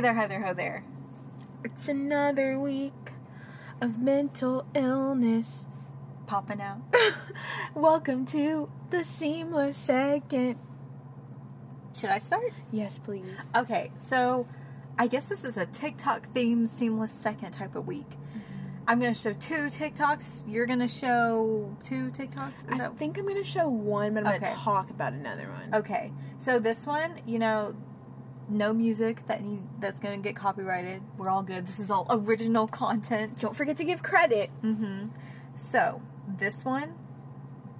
Hey there, hey there, hey there. It's another week of mental illness. Popping out. Welcome to the seamless second. Should I start? Yes, please. Okay, so I guess this is a TikTok themed seamless second type of week. Mm-hmm. I'm gonna show two TikToks. You're gonna show two TikToks. Is I that think I'm gonna show one, but I'm Okay. gonna talk about another one. okay? So this one, you know, no music that need, that's gonna get copyrighted. We're all good. This is all original content. Don't forget to give credit. Mm-hmm. So this one,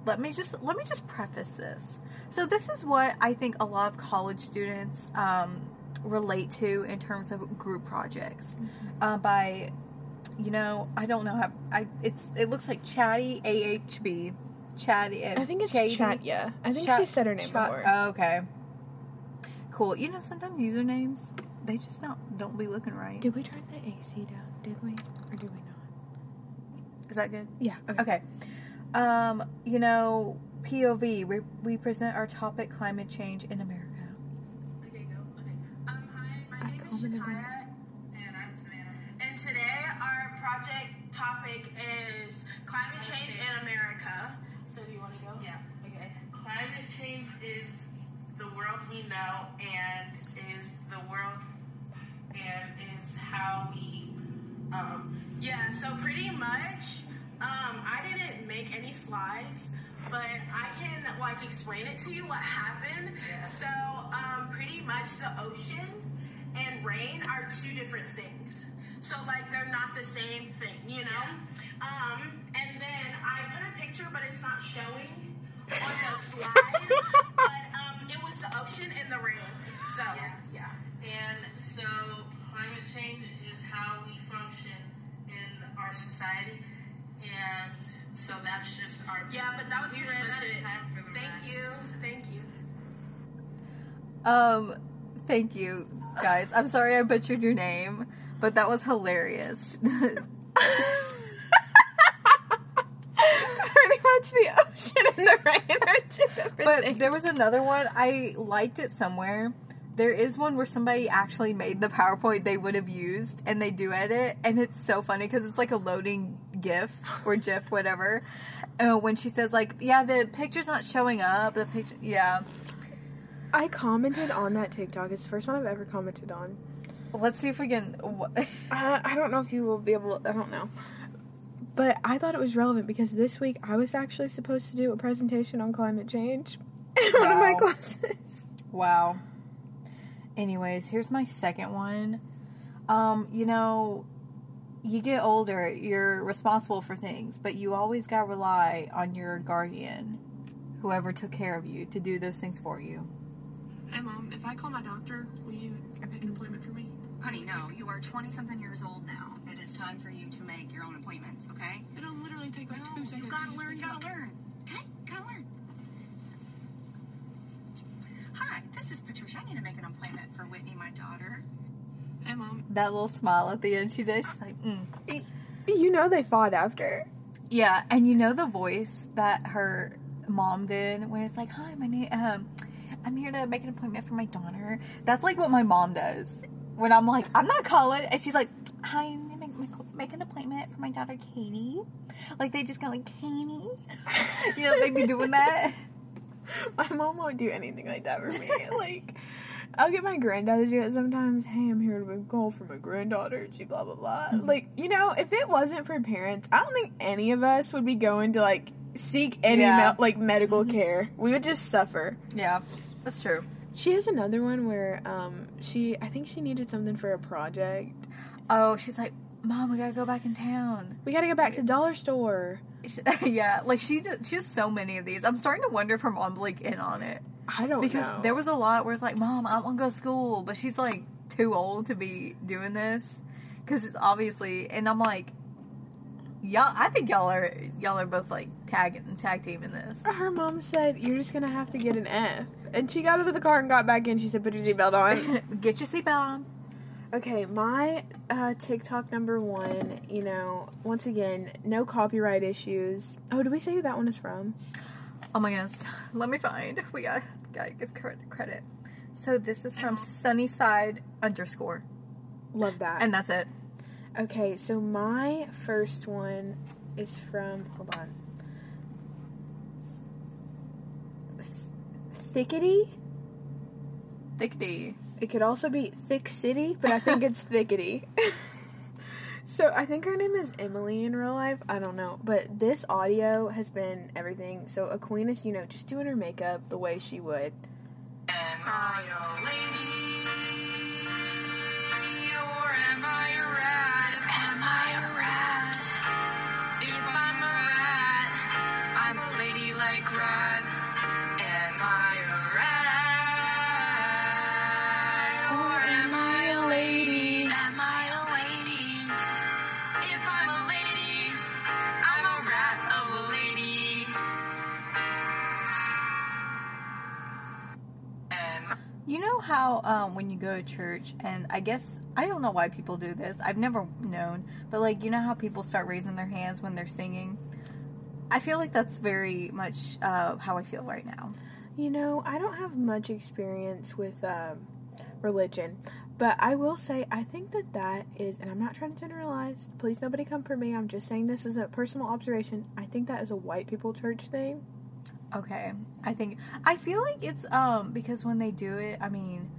let me just let me just preface this. So this is what I think a lot of college students um, relate to in terms of group projects. Uh, by, you know, I don't know how I it's it looks like Chatty AHB, Chatty. I think it's Chady- Chatya. I think Chat- she said her name Chat- before. oh, okay. Cool. You know, sometimes usernames they just don't don't be looking right. did we turn the AC down? Did we, or did we not? Is that good? Yeah. Okay. Um, you know, POV, we, we present our topic climate change in America. Okay, go. Okay. Um, hi, my I name is commented Shataya, and I'm Savannah. And today our project topic is climate change in America. So do you want to go? Yeah. Okay. Climate change is the world we know and is the world and is how we um, Yeah. So pretty much, um, I didn't make any slides, but I can like explain it to you what happened. Yeah. So um, pretty much the ocean and rain are two different things. So like they're not the same thing, you know. Um, and then I put a picture, but it's not showing on the slide. the ocean and the rain. So Yeah. yeah. and so climate change is how we function in our society and so that's just our Yeah, but that was we pretty much it. time for the Thank rest. you. Thank you. Um, thank you, guys. I'm sorry I butchered your name, but that was hilarious. Pretty much the ocean and the rain are two different but things. there was another one, I liked it somewhere. There is one where somebody actually made the PowerPoint they would have used, and they do edit, and it's so funny because it's like a loading GIF or GIF, whatever. Uh, when she says like, "Yeah, the picture's not showing up," the picture, yeah. I commented on that TikTok. It's the first one I've ever commented on. Let's see if we can. wh- I, I don't know if you will be able to, I don't know. But I thought it was relevant because this week I was actually supposed to do a presentation on climate change in one of my classes. Wow. Anyways, here's my second one. Um, you know, you get older, you're responsible for things, but you always got to rely on your guardian, whoever took care of you, to do those things for you. Hey, Mom, if I call my doctor, will you make an appointment for me? Honey, no, you are 20 something years old now. It is time for you to make your own appointments, okay? It'll literally take like No, two seconds. you gotta learn, you just- gotta learn. Okay, gotta learn. Hi, this is Patricia. I need to make an appointment for Whitney, my daughter. Hey, Mom. That little smile at the end she did, she's like, mm. You know they fought after. Yeah, and you know the voice that her mom did when it's like, "Hi, my name, um, I'm here to make an appointment for my daughter." That's like what my mom does when I'm like, "I'm not calling," and she's like, "Hi, I'm gonna make, make, make an appointment for my daughter Katie." Like they just go like, "Katie," you know, they'd be doing that. My mom won't do anything like that for me. like, I'll get my granddad to do it sometimes. Hey, I'm here to make a call for my granddaughter. She blah blah blah. Mm-hmm. Like, you know, if it wasn't for parents, I don't think any of us would be going to like seek any Yeah. me- like medical mm-hmm. care. We would just suffer. Yeah, that's true. She has another one where um she I think she needed something for a project. Oh, she's like, "Mom, we gotta go back in town." We got to go back to the dollar store. yeah, like she did, she has so many of these. I'm starting to wonder if her mom's like in on it. I don't know. because know. there was a lot where it's like, Mom, I don't want to go to school, but she's like too old to be doing this because it's obviously, and I'm like, y'all, I think y'all are y'all are both like tagging and tag teaming this. her mom said you're just gonna have to get an F, and she got out of the car and got back in. She said, "Put your seatbelt on." Get your seatbelt on. Okay, my uh, TikTok number one, you know, once again, no copyright issues. Oh, did we say who that one is from? Oh my goodness, let me find. We got gotta give credit. credit. So this is from Sunnyside underscore. Love that. And that's it. Okay, so my first one is from hold on. Thickety. Thickety. It could also be Thick City, but I think it's Thickety. so I think her name is Emily in real life. I don't know. But this audio has been everything. So a queen is, you know, just doing her makeup the way she would. Like rat. Am I a You know how um, when you go to church, and I guess I don't know why people do this. I've never known, but like you know how people start raising their hands when they're singing. I feel like that's very much uh, how I feel right now. You know, I don't have much experience with um, religion, but I will say I think that that is, and I'm not trying to generalize. Please, nobody come for me. I'm just saying this is a personal observation. I think that is a white people church thing. Okay, I think I feel like it's um because when they do it, I mean,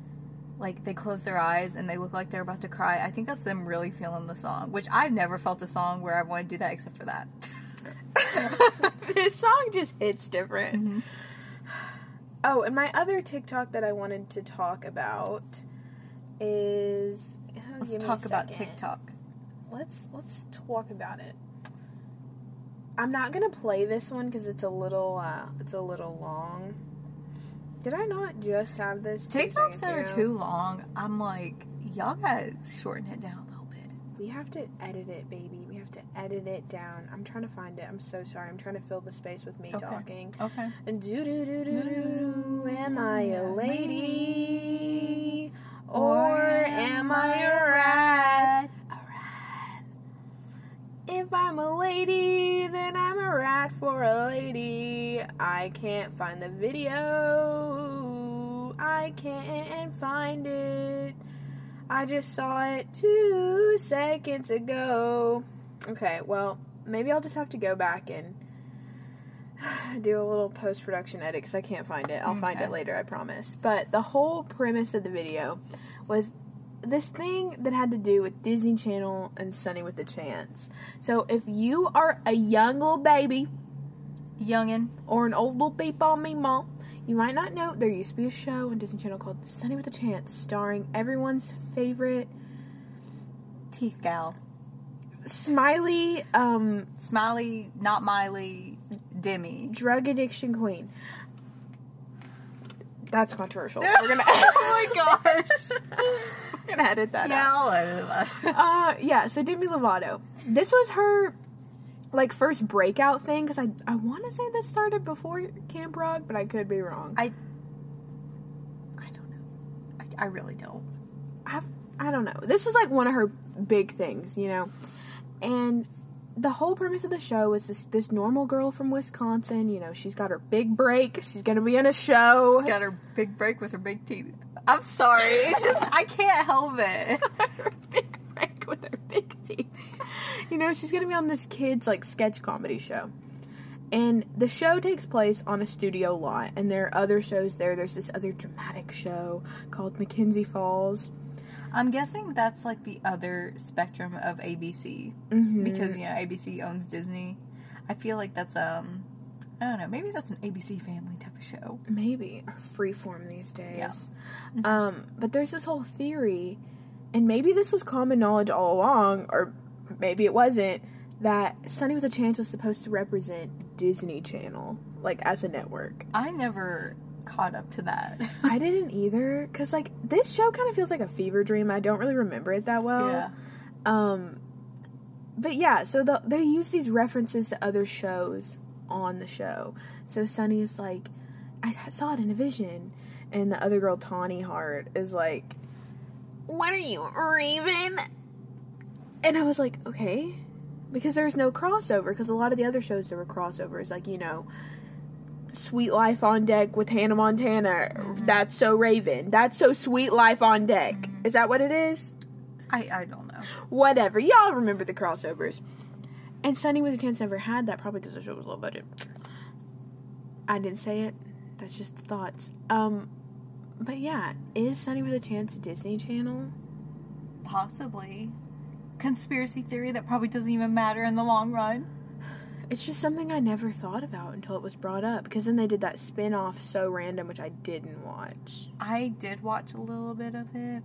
like they close their eyes and they look like they're about to cry. I think that's them really feeling the song, which I've never felt a song where I want to do that except for that. this song just hits different. Mm-hmm. Oh, and my other TikTok that I wanted to talk about is. oh, Let's give me a talk about. TikTok. Let's let's talk about it. I'm not gonna play this one because it's a little uh, it's a little long. Did I not just have this? TikToks that are too long, I'm like, y'all gotta shorten it down a little bit. We have to edit it, baby. We have to edit it down. I'm trying to find it. I'm so sorry. I'm trying to fill the space with me Okay. talking. Okay. Do do do do do. Am I a lady or am I a rat. If I'm a lady, then I'm a rat for a lady. I can't find the video. I can't find it. I just saw it two seconds ago. Okay, well, maybe I'll just have to go back and do a little post production edit because I can't find it. I'll find it later, I promise. But the whole premise of the video was this thing that had to do with Disney Channel and Sunny with the Chance. So if you are a young little baby Youngin. or an old little peepah meemaw, you might not know there used to be a show on Disney Channel called Sunny with a Chance, starring everyone's favorite Teeth gal. smiley um, Smiley, not Miley, Demi. drug addiction queen. That's controversial. We're gonna, oh my gosh. gonna edit that out. yeah, I'll edit that. Uh, yeah. So Demi Lovato. This was her like first breakout thing because I I want to say this started before Camp Rock, but I could be wrong. I I don't know. I, I really don't. I've, I don't know. This was like one of her big things, you know. And the whole premise of the show is this this normal girl from Wisconsin. You know, she's got her big break. She's gonna be in a show. She's got her big break with her big teeth. I'm sorry. It's just I can't help it. her big break with her big teeth. You know, she's gonna be on this kids like sketch comedy show. And the show takes place on a studio lot, and there are other shows there. There's this other dramatic show called Mackenzie Falls. I'm guessing that's like the other spectrum of ABC Mm-hmm. because you know ABC owns Disney. I feel like that's um I don't know, maybe that's an ABC family type of show. maybe or freeform these days. Yeah. Um, but there's this whole theory, and maybe this was common knowledge all along, or maybe it wasn't, that Sunny with a Chance was supposed to represent Disney Channel, like as a network. I never caught up to that. I didn't either, cause like this show kind of feels like a fever dream. I don't really remember it that well. yeah. Um, but yeah, so the, they use these references to other shows on the show. So Sunny is like, I saw it in a vision, and the other girl, Tawni Hart, is like, "What are you, Raven?" And I was like, okay, because there's no crossover. Because a lot of the other shows there were crossovers, like you know. Sweet Life on Deck with Hannah Montana. Mm-hmm. That's so Raven. That's so Sweet Life on Deck. Mm-hmm. Is that what it is? I I don't know. Whatever. Y'all remember the crossovers. And Sunny with a Chance never had that, probably because the show was low budget. I didn't say it. That's just thoughts. Um, but yeah, is Sunny with a Chance Disney Channel? Possibly. Conspiracy theory that probably doesn't even matter in the long run. It's just something I never thought about until it was brought up. Because then they did that spin off So Random, which I didn't watch. I did watch a little bit of it.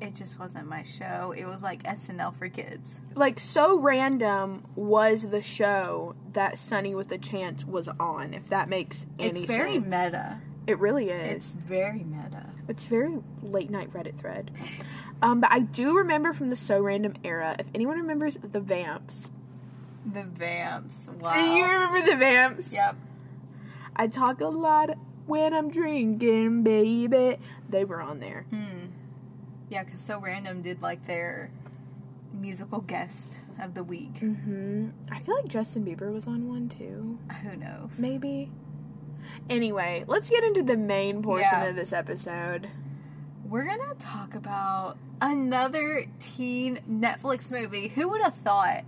It just wasn't my show. It was like SNL for kids. Like, So Random was the show that Sunny with a Chance was on, if that makes any it's very sense. meta. It really is. It's very meta. It's very late night Reddit thread. Um, but I do remember from the So Random era, if anyone remembers the Vamps. The vamps. Wow. You remember the Vamps? Yep. I talk a lot when I'm drinking, baby. They were on there. Yeah, because So Random did like their musical guest of the week. hmm I feel like Justin Bieber was on one too. Who knows? Maybe. Anyway, let's get into the main portion Yeah. of this episode. We're gonna talk about another teen Netflix movie. Who would have thought?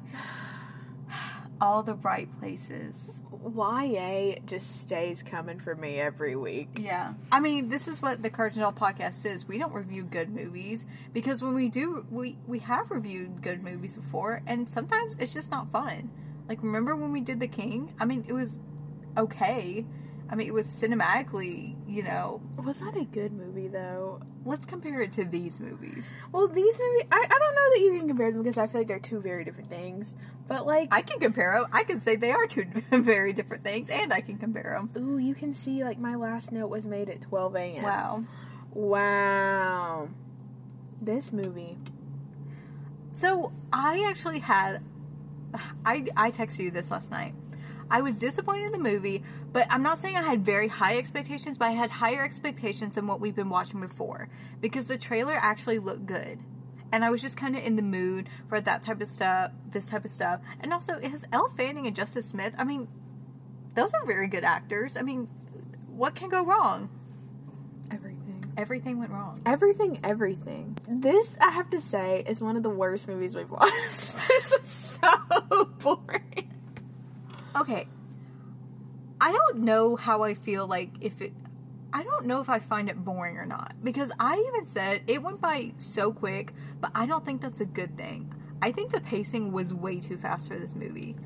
All the Bright Places. YA just stays coming for me every week. Yeah. I mean, this is what the Cardinal podcast is. We don't review good movies because when we do, we, we have reviewed good movies before, and sometimes it's just not fun. Like, remember when we did The King? I mean, it was okay. I mean, it was cinematically, you know. Was that a good movie though? Let's compare it to these movies. Well, these movies, I, I don't know that you can compare them because I feel like they're two very different things. But like, I can compare them. I can say they are two very different things, and I can compare them. ooh, you can see like my last note was made at 12 a.m. Wow. Wow. This movie. So I actually had, I I texted you this last night. I was disappointed in the movie, but I'm not saying I had very high expectations, but I had higher expectations than what we've been watching before because the trailer actually looked good. And I was just kind of in the mood for that type of stuff, this type of stuff. And also, it has Elle Fanning and Justice Smith. I mean, those are very good actors. I mean, what can go wrong? Everything. Everything went wrong. Everything, everything. This, I have to say, is one of the worst movies we've watched. this is so boring. Okay. I don't know how i feel like if it i don't know if i find it boring or not because i even said it went by so quick but i don't think that's a good thing. I think the pacing was way too fast for this movie.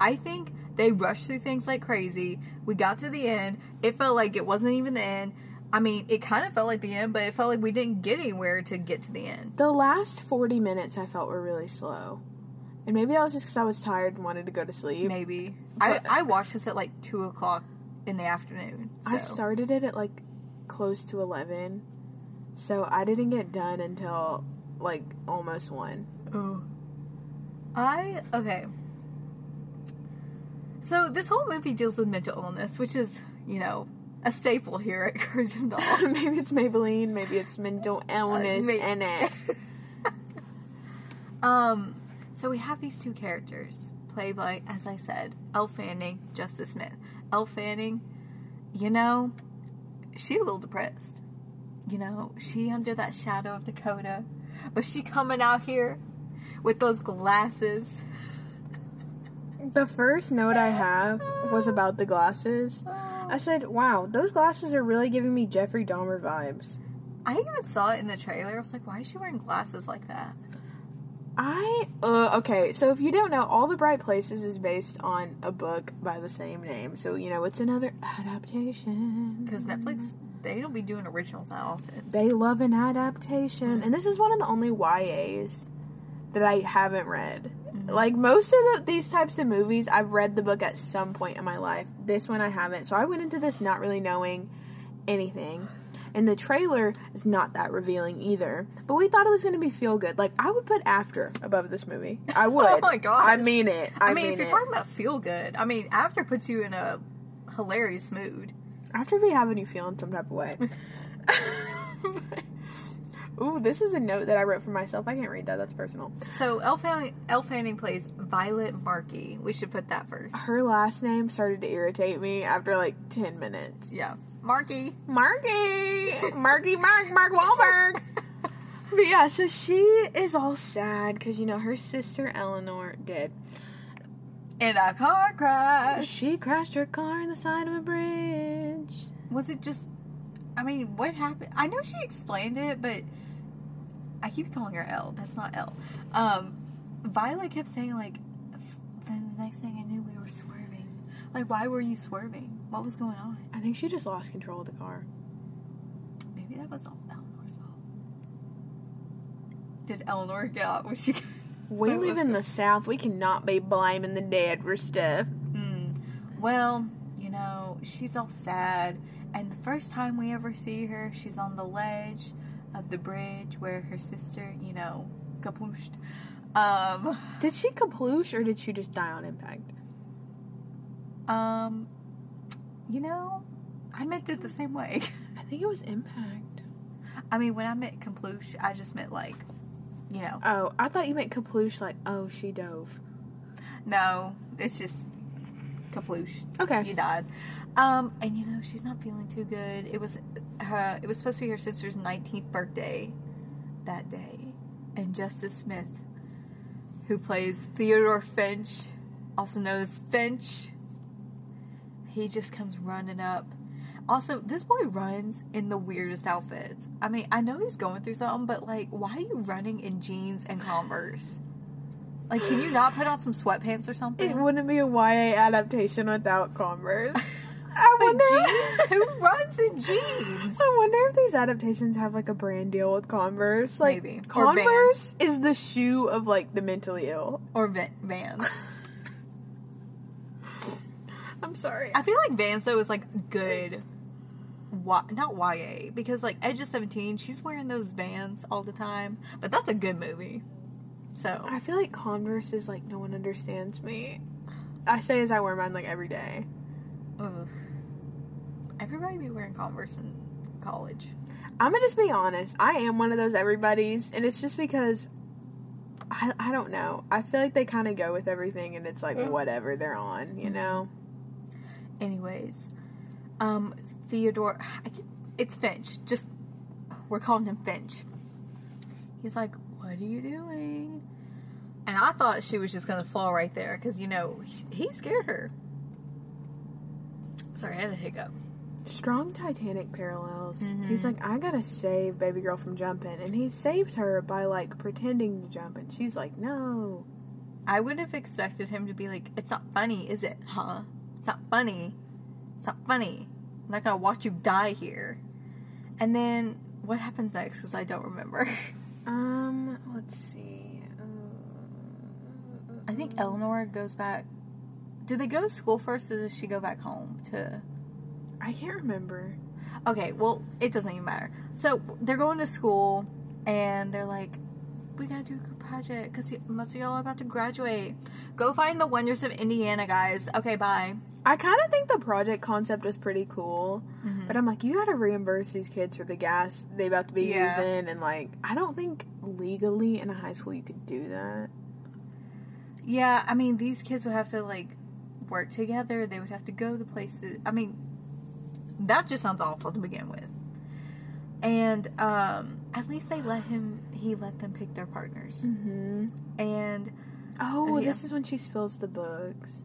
I think they rushed through things like crazy. We got to the end. It felt like it wasn't even the end. I mean it kind of felt like the end but it felt like we didn't get anywhere to get to the end. The last 40 minutes I felt were really slow. And maybe that was just because I was tired and wanted to go to sleep. maybe I, I watched this at like 2 o'clock in the afternoon so. I started it at like close to 11. So I didn't get done until like almost 1. Oh. I okay. So this whole movie deals with mental illness, which is, you know, a staple here at Courage and Doll. maybe it's Maybelline, maybe it's mental illness may- in it. um, so we have these two characters played by, as I said, Elle Fanning, Justice Smith. Elle Fanning, you know, she a little depressed. You know, she under that shadow of Dakota, but she coming out here with those glasses. The first note I have was about the glasses. I oh. said, wow, those glasses are really giving me Jeffrey Dahmer vibes. I even saw it in the trailer. I was like, why is she wearing glasses like that? I uh, okay, so if you don't know, All the Bright Places is based on a book by the same name. So you know it's another adaptation. Because Netflix, they don't be doing originals that often. They love an adaptation, and this is one of the only YAs that I haven't read. Like most of the, these types of movies, I've read the book at some point in my life. This one I haven't, so I went into this not really knowing anything. And the trailer is not that revealing either. But we thought it was going to be feel good. Like I would put After above this movie. I oh would. Oh my gosh. I mean it. I, I, mean, if you're it. talking about feel good, I mean, After puts you in a hilarious mood. After be having you feeling some type of way. Ooh, this is a note that I wrote for myself. I can't read that. That's personal. So Elle Fanning, Elle Fanning plays Violet Markey. We should put that first. Her last name started to irritate me after like 10 minutes. Yeah. Markey. Marky! Marky Mark, Mark Wahlberg! But yeah, so she is all sad because you know her sister Eleanor did. In a car crash. She crashed her car in the side of a bridge. Was it just? I mean, what happened? I know she explained it, but I keep calling her L. That's not L. Um, Violet kept saying like, then the next thing I knew, we were swerving. Like, why were you swerving? What was going on? I think she just lost control of the car. Maybe that was all Eleanor's fault. Did Eleanor get out when she? We live in it? the South. We cannot be blaming the dead for stuff. Mm. Well, you know, she's all sad. And the first time we ever see her, she's on the ledge of the bridge where her sister, you know, kaplooshed. Um, Did she kaploosh or did she just die on impact? um, you know, I meant it the same way. I think it was impact. I mean, when I meant kaploosh, I just meant like, you know, Oh, I thought you meant kaploosh like, oh, she dove. no, it's just kaploosh. Okay. You died. Um, and you know, she's not feeling too good. It was her it was supposed to be her sister's 19th birthday that day. And Justice Smith, who plays Theodore Finch, also known as Finch, he just comes running up. Also, this boy runs in the weirdest outfits. I mean, I know he's going through something, but like, why are you running in jeans and Converse? Like, can you not put on some sweatpants or something? It wouldn't be a YA adaptation without Converse. I wonder. jeans? Who runs in jeans? I wonder if these adaptations have like a brand deal with Converse. Like Maybe. Converse is the shoe of like the mentally ill. Or Vans? Sorry. I feel like Vans though is like good. Y- not YA because like Edge of Seventeen, she's wearing those Vans all the time. But that's a good movie. So I feel like Converse is like no one understands me. I say as I wear mine like every day. ugh. everybody be wearing Converse in college. I'm gonna just be honest. I am one of those everybody's, and it's just because I I don't know. I feel like they kind of go with everything, and it's like mm. whatever they're on, you know. Anyways, um, Theodore, I keep, it's Finch. Just we're calling him Finch. He's like, "What are you doing?" And I thought she was just gonna fall right there because you know he, scared her. Sorry, I had a hiccup. Strong Titanic parallels. Mhm. He's like, I gotta save baby girl from jumping, and he saves her by like pretending to jump, and she's like, no. I would have expected him to be like, "It's not funny, is it? Huh? It's not funny. It's not funny. I'm not gonna watch you die here." And then what happens next? Because I don't remember. Um, let's see. Uh, I think Eleanor goes back. Do they go to school first, or does she go back home to? I can't remember. Okay, well, it doesn't even matter. So they're going to school, and they're like, "We gotta do a group project because most of y'all are about to graduate. Go find the wonders of Indiana, guys. Okay, bye." I kind of think the project concept was pretty cool, Mm-hmm. but I'm like, you gotta reimburse these kids for the gas they about to be Yeah. using, and like, I don't think legally in a high school you could do that. Yeah, I mean, these kids would have to like work together. They would have to go to places. I mean, that just sounds awful to begin with. And um, at least they let him. He let them pick their partners. Mm-hmm. And Oh, Yeah. this is when she spills the books.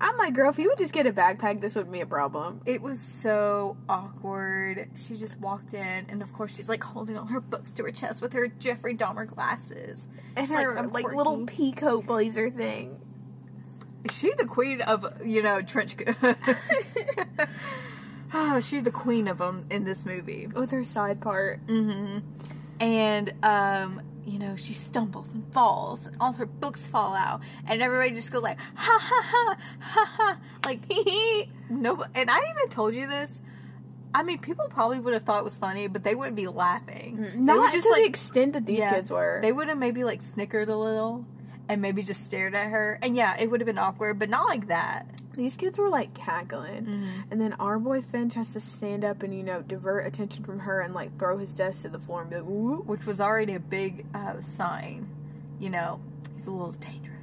I'm like, girl, if you would just get a backpack, this wouldn't be a problem. it was so awkward. She just walked in, and of course, she's like holding all her books to her chest with her Jeffrey Dahmer glasses. And She's like, her "I'm like quirky." little peacoat blazer thing. Is she the queen of you know trench coat? oh, she's the queen of them in this movie. with her side part. Mm-hmm. And um, you know, she stumbles and falls, and all her books fall out, and everybody just goes like, ha ha ha ha ha, like no. And I even told you this. I mean, people probably would have thought it was funny, but they wouldn't be laughing. Mm, they Not would to the extent that these yeah, kids were. They would have maybe like snickered a little, and maybe just stared at her. And yeah, it would have been awkward, but not like that. these kids were like cackling. Mm-hmm. And then our boy Finch has to stand up and, you know, divert attention from her and like throw his desk to the floor and be like, ooh. which was already a big uh, sign. You know, he's a little dangerous.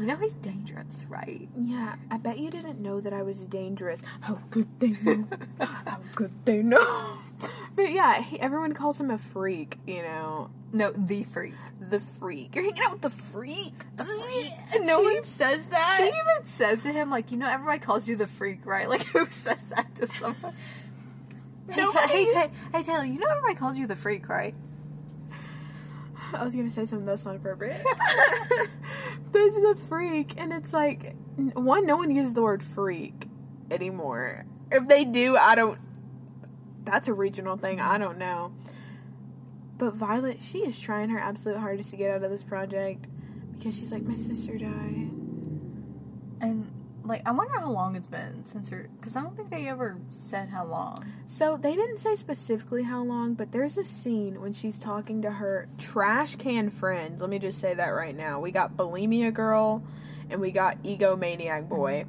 You know he's dangerous, right? Yeah, I bet you didn't know that I was dangerous. How could they know? How could they know? But yeah, he, everyone calls him a freak, you know. No, the freak. The freak. You're hanging out with the freak. no She- one says that. She even says to him, like, you know, everybody calls you the freak, right? Like, who says that to someone? Hey, Ta- hey, hey, Taylor, you know everybody calls you the freak, right? I was gonna say something that's not appropriate. There's the freak, and it's like one. No one uses the word freak anymore. If they do, I don't. That's a regional thing. I don't know. But Violet, she is trying her absolute hardest to get out of this project because she's like, my sister died. Like, I wonder how long it's been since her. Because I don't think they ever said how long. So they didn't say specifically how long, but there's a scene when she's talking to her trash can friends. Let me just say that right now. We got bulimia girl and we got egomaniac mm-hmm. boy.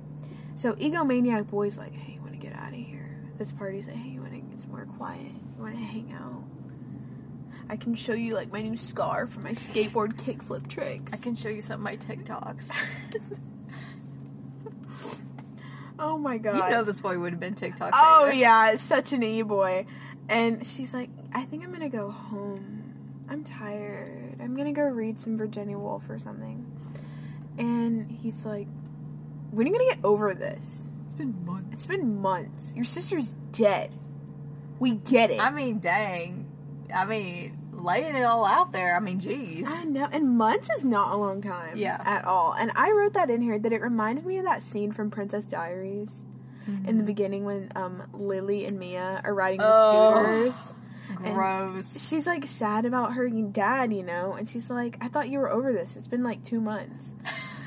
So egomaniac boy's like, "Hey, you want to get out of here?" This party's like, "Hey, you want to get somewhere quiet? You want to hang out?" I can show you like my new scar for my skateboard kickflip tricks. I can show you some of my TikToks. oh my god! you know this boy would have been TikTok. Oh famous. yeah, such an e boy. And she's like, I think I'm gonna go home. I'm tired. I'm gonna go read some Virginia Woolf or something. And he's like, When are you gonna get over this? It's been months. It's been months. Your sister's dead. We get it. I mean, dang. I mean, laying it all out there. I mean, geez. I know, and months is not a long time. Yeah. At all. And I wrote that in here that it reminded me of that scene from Princess Diaries in the mm-hmm. beginning when um, Lily and Mia are riding the Oh. scooters. Gross. she's like sad about her dad, you know, and she's like, I thought you were over this. It's been like two months.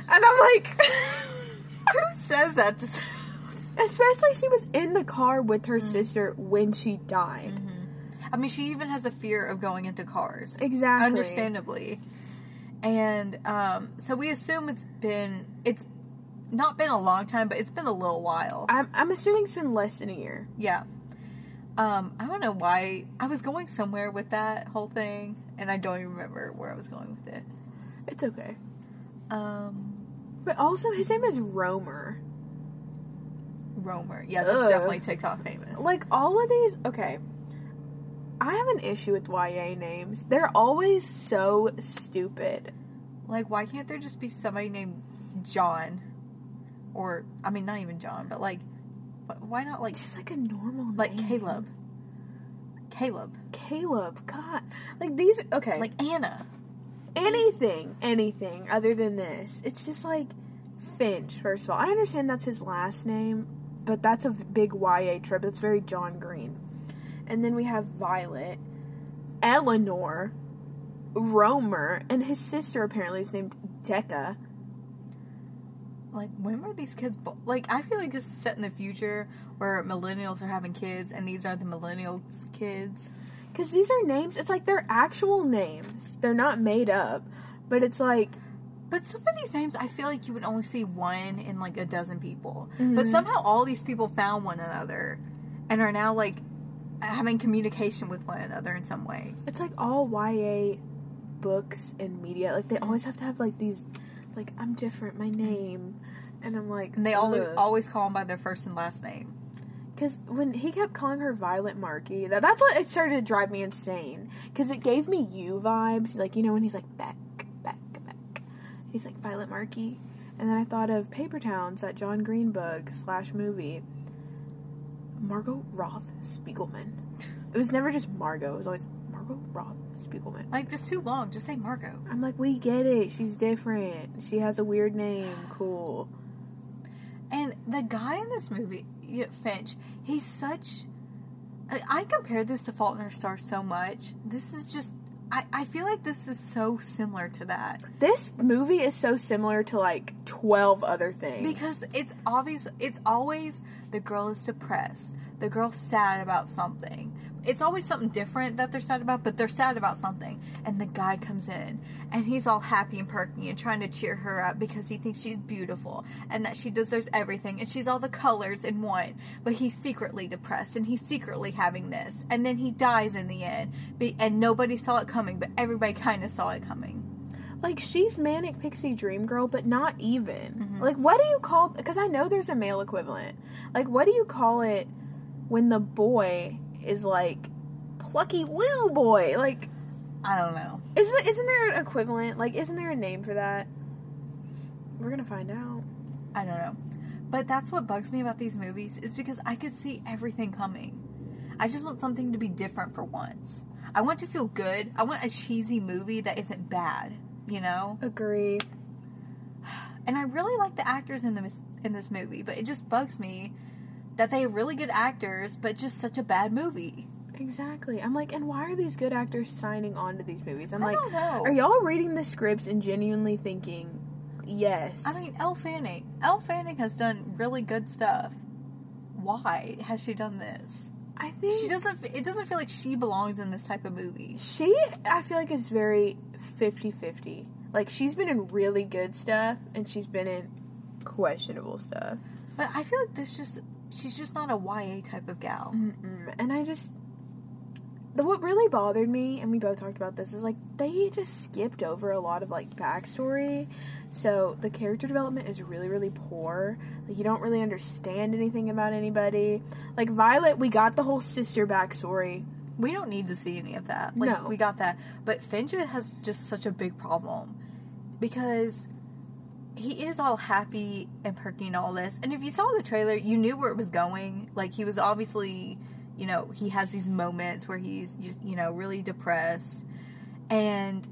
And I'm like, Who says that? To... especially she was in the car with her mm. sister when she died. Mm-hmm. I mean, she even has a fear of going into cars. Exactly. Understandably. And um, so we assume it's been, it's not been a long time, but it's been a little while. I'm, I'm assuming it's been less than a year. Yeah. Um, I don't know why. I was going somewhere with that whole thing, and I don't even remember where I was going with it. It's okay. Um, But also, his name is Roamer. Roamer. Yeah, that's Ugh. definitely TikTok famous. Like, all of these, okay. I have an issue with YA names. They're always so stupid. Like, why can't there just be somebody named John? Or, I mean, not even John, but like, why not like, just like a normal like name. Caleb? Caleb. Caleb. God. Like, these, okay. Like Anna. anything, anything other than this. It's just like Finch, first of all. I understand that's his last name, but that's a big YA trip. It's very John Green. And then we have Violet, Eleanor, Roamer, and his sister apparently is named Decca. Like, when were these kids? Bo- like, I feel like this is set in the future where millennials are having kids, and these are the millennials' kids. Because these are names, it's like they're actual names. They're not made up. But it's like, But some of these names, I feel like you would only see one in like a dozen people. Mm-hmm. But somehow all these people found one another and are now like having communication with one another in some way. it's like all YA books and media. Like they always have to have like these, like, I'm different, my name. And I'm like, And they all always call them by their first and last name. Because when he kept calling her Violet Markey, that, that's what it started to drive me insane. Because it gave me you vibes. Like, you know, when he's like, Beck, Beck, Beck. He's like, Violet Markey. And then I thought of Paper Towns, that John Green book slash movie. Margot Roth Spiegelman. It was never just Margot. It was always Margot Roth Spiegelman. Like, it's too long. Just say Margot. I'm like, we get it. She's different. She has a weird name. Cool. And the guy in this movie, Finch, he's such. I, I compared this to Fault in Our Stars so much. This is just. I, I feel like this is so similar to that. This movie is so similar to like 12 other things. Because it's obvious, it's always the girl is depressed, the girl's sad about something. It's always something different that they're sad about, but they're sad about something. And the guy comes in and he's all happy and perky and trying to cheer her up because he thinks she's beautiful and that she deserves everything and she's all the colors in one. But he's secretly depressed and he's secretly having this. And then he dies in the end. And nobody saw it coming, but everybody kind of saw it coming. like she's manic pixie dream girl but not even Mm-hmm. like what do you call because i know there's a male equivalent like what do you call it when the boy is like plucky woo boy. Like, I don't know. isn't isn't there an equivalent? Like, isn't there a name for that? We're gonna find out. I don't know. But that's what bugs me about these movies is because I could see everything coming. I just want something to be different for once. I want to feel good. I want a cheesy movie that isn't bad, you know? Agree. And I really like the actors in this in this movie, but it just bugs me that they have really good actors, but just such a bad movie. Exactly. I'm like, and why are these good actors signing on to these movies? I'm I like, don't know. are y'all reading the scripts and genuinely thinking, yes? I mean, Elle Fanning. Elle Fanning has done really good stuff. Why has she done this? I think She doesn't. It doesn't feel like she belongs in this type of movie. She, I feel like, is very 50 50. Like, she's been in really good stuff and she's been in questionable stuff. But I feel like this just. She's just not a YA type of gal. Mm-mm. And I just. The, what really bothered me, and we both talked about this, is like they just skipped over a lot of like backstory. So the character development is really, really poor. Like you don't really understand anything about anybody. Like Violet, we got the whole sister backstory. We don't need to see any of that. Like, No. we got that. But Finch has just such a big problem because he is all happy and perky and all this. And if you saw the trailer, you knew where it was going. Like he was obviously, you know, he has these moments where he's, you know, really depressed. And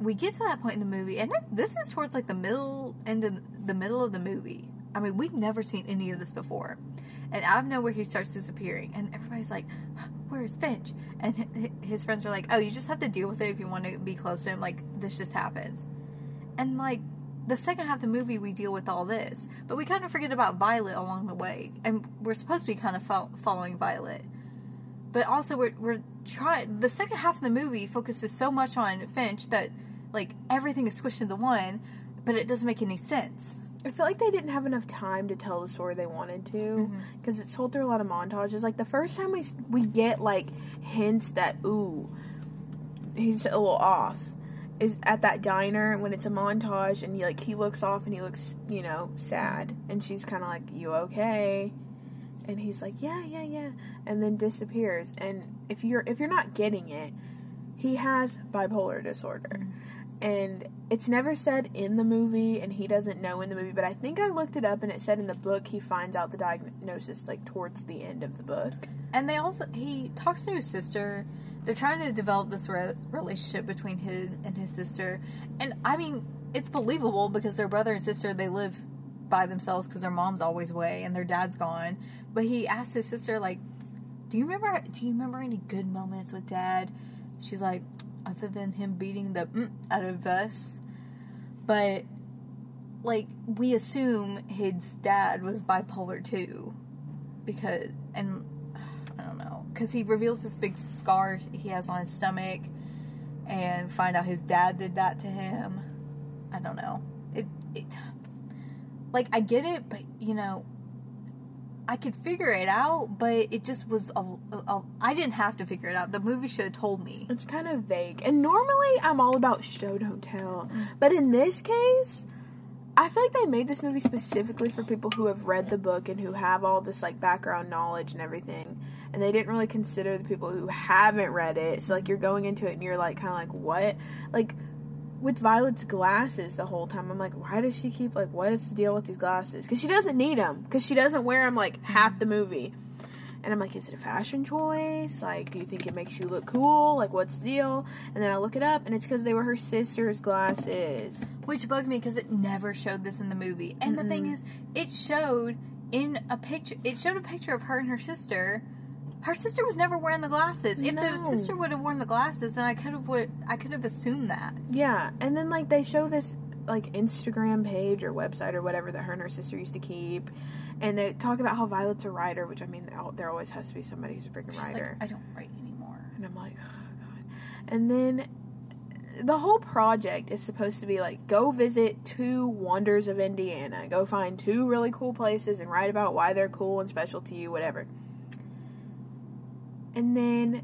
we get to that point in the movie, and this is towards like the middle end of the middle of the movie. I mean, we've never seen any of this before. And out of nowhere, he starts disappearing, and everybody's like, "Where's Finch?" And hi- hi- his friends are like, "Oh, you just have to deal with it if you want to be close to him. Like this just happens." And like the second half of the movie, we deal with all this, but we kind of forget about Violet along the way, and we're supposed to be kind of fo- following Violet. But also, we're we're trying. The second half of the movie focuses so much on Finch that like everything is squished into one, but it doesn't make any sense. I feel like they didn't have enough time to tell the story they wanted to Mm-hmm. because it's told through a lot of montages. Like the first time we we get like hints that ooh, he's a little off is at that diner when it's a montage and he like he looks off and he looks you know sad. And she's kind of like you okay? And he's like yeah yeah yeah. And then disappears. And if you're if you're not getting it he has bipolar disorder. And it's never said in the movie and he doesn't know in the movie but i think i looked it up and it said in the book he finds out the diagnosis like towards the end of the book. And they also he talks to his sister. They're trying to develop this re- relationship between him and his sister, and I mean it's believable because their brother and sister they live by themselves because their mom's always away and their dad's gone. But he asked his sister like, "Do you remember? Do you remember any good moments with dad?" She's like, "Other than him beating the mm out of us." But like we assume his dad was bipolar too because and because he reveals this big scar he has on his stomach and find out his dad did that to him. I don't know. It it like I get it, but you know I could figure it out, but it just was a, a, a I didn't have to figure it out. The movie should have told me. It's kind of vague. And normally I'm all about show don't tell. Mm. But in this case, I feel like they made this movie specifically for people who have read the book and who have all this like background knowledge and everything. And they didn't really consider the people who haven't read it. So like you're going into it and you're like kind of like what? Like with Violet's glasses the whole time. I'm like, why does she keep like what is the deal with these glasses? Cuz she doesn't need them cuz she doesn't wear them like half the movie. And I'm like, is it a fashion choice? Like, do you think it makes you look cool? Like, what's the deal? And then I look it up, and it's because they were her sister's glasses. Which bugged me because it never showed this in the movie. And the thing is, it showed in a picture. It showed a picture of her and her sister. Her sister was never wearing the glasses. If the sister would have worn the glasses, then I could have would I could have assumed that. Yeah, and then like they show this like Instagram page or website or whatever that her and her sister used to keep, and they talk about how Violet's a writer, which I mean, there always has to be somebody who's a freaking She's like, writer. I don't write anymore. And I'm like, oh god. And then the whole project is supposed to be like go visit two wonders of Indiana, go find two really cool places and write about why they're cool and special to you, whatever. And then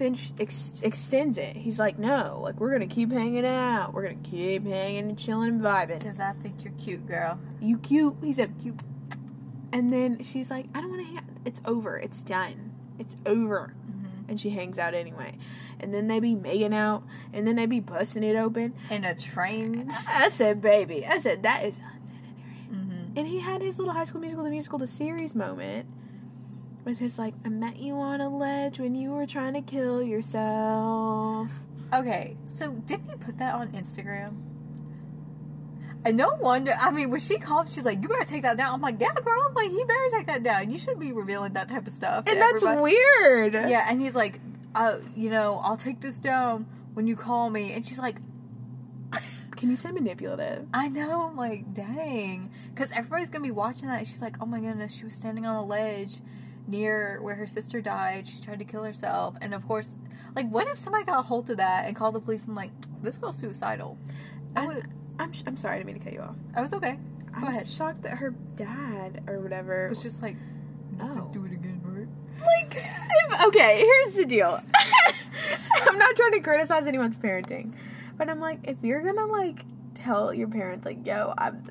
Finch ex- extends it. He's like, no, like we're gonna keep hanging out, we're gonna keep hanging and chilling and vibing. Because I think you're cute, girl. You cute. He said cute. And then she's like, I don't want to. Ha- it's over. It's done. It's over. and she hangs out anyway. And then they be making out, and then they be busting it open. In a train. I said, baby. I said, that is Mm-hmm. And he had his little High School Musical, the musical, the series moment with his like, I met you on a ledge when you were trying to kill yourself. Okay, so didn't he put that on Instagram? And no wonder. I mean, when she called, she's like, "You better take that down." I'm like, "Yeah, girl." I'm like, "You better take that down. You shouldn't be revealing that type of stuff." And that's everybody." weird. Yeah, and he's like, uh, "You know, I'll take this down when you call me." And she's like, Can you say manipulative? I know, I'm like, dang. Because everybody's going to be watching that. And she's like, oh my goodness, she was standing on a ledge near where her sister died. She tried to kill herself. And of course, like, what if somebody got a hold of that and called the police and, like, this girl's suicidal? I would. I'm, sh- I'm sorry, I didn't mean to cut you off. Oh, I was okay. I'm ahead. shocked that her dad or whatever was just like, Oh. do it again, right? like if, okay here's the deal i'm not trying to criticize anyone's parenting but i'm like if you're gonna like tell your parents like yo i'm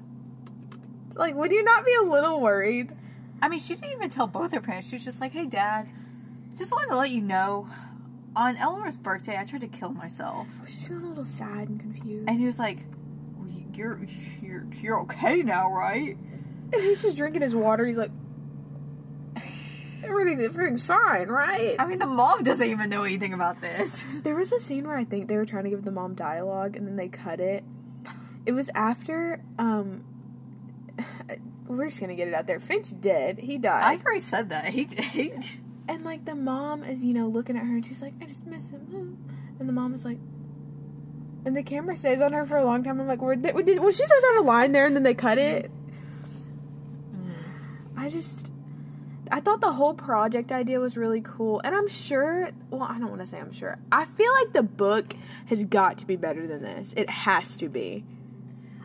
like would you not be a little worried I mean, she didn't even tell both her parents. She was just like, hey, dad, just wanted to let you know on Eleanor's birthday, I tried to kill myself. she's feeling a little sad and confused And he was like, you're, you're, you're okay now, right? and he's just drinking his water he's like everything everything's fine right I mean, the mom doesn't even know anything about this. There was a scene where I think they were trying to give the mom dialogue and then they cut it. It was after um we're just gonna get it out there. Finch did. He died. I already said that. He, he and like the mom is, you know, looking at her and she's like, I just miss him. mm." And the mom is like and the camera stays on her for a long time. I'm like, were they, did, was she says have a line there and then they cut it? I just I thought the whole project idea was really cool, and I'm sure. Well, I don't want to say I'm sure. I feel like the book has got to be better than this. It has to be.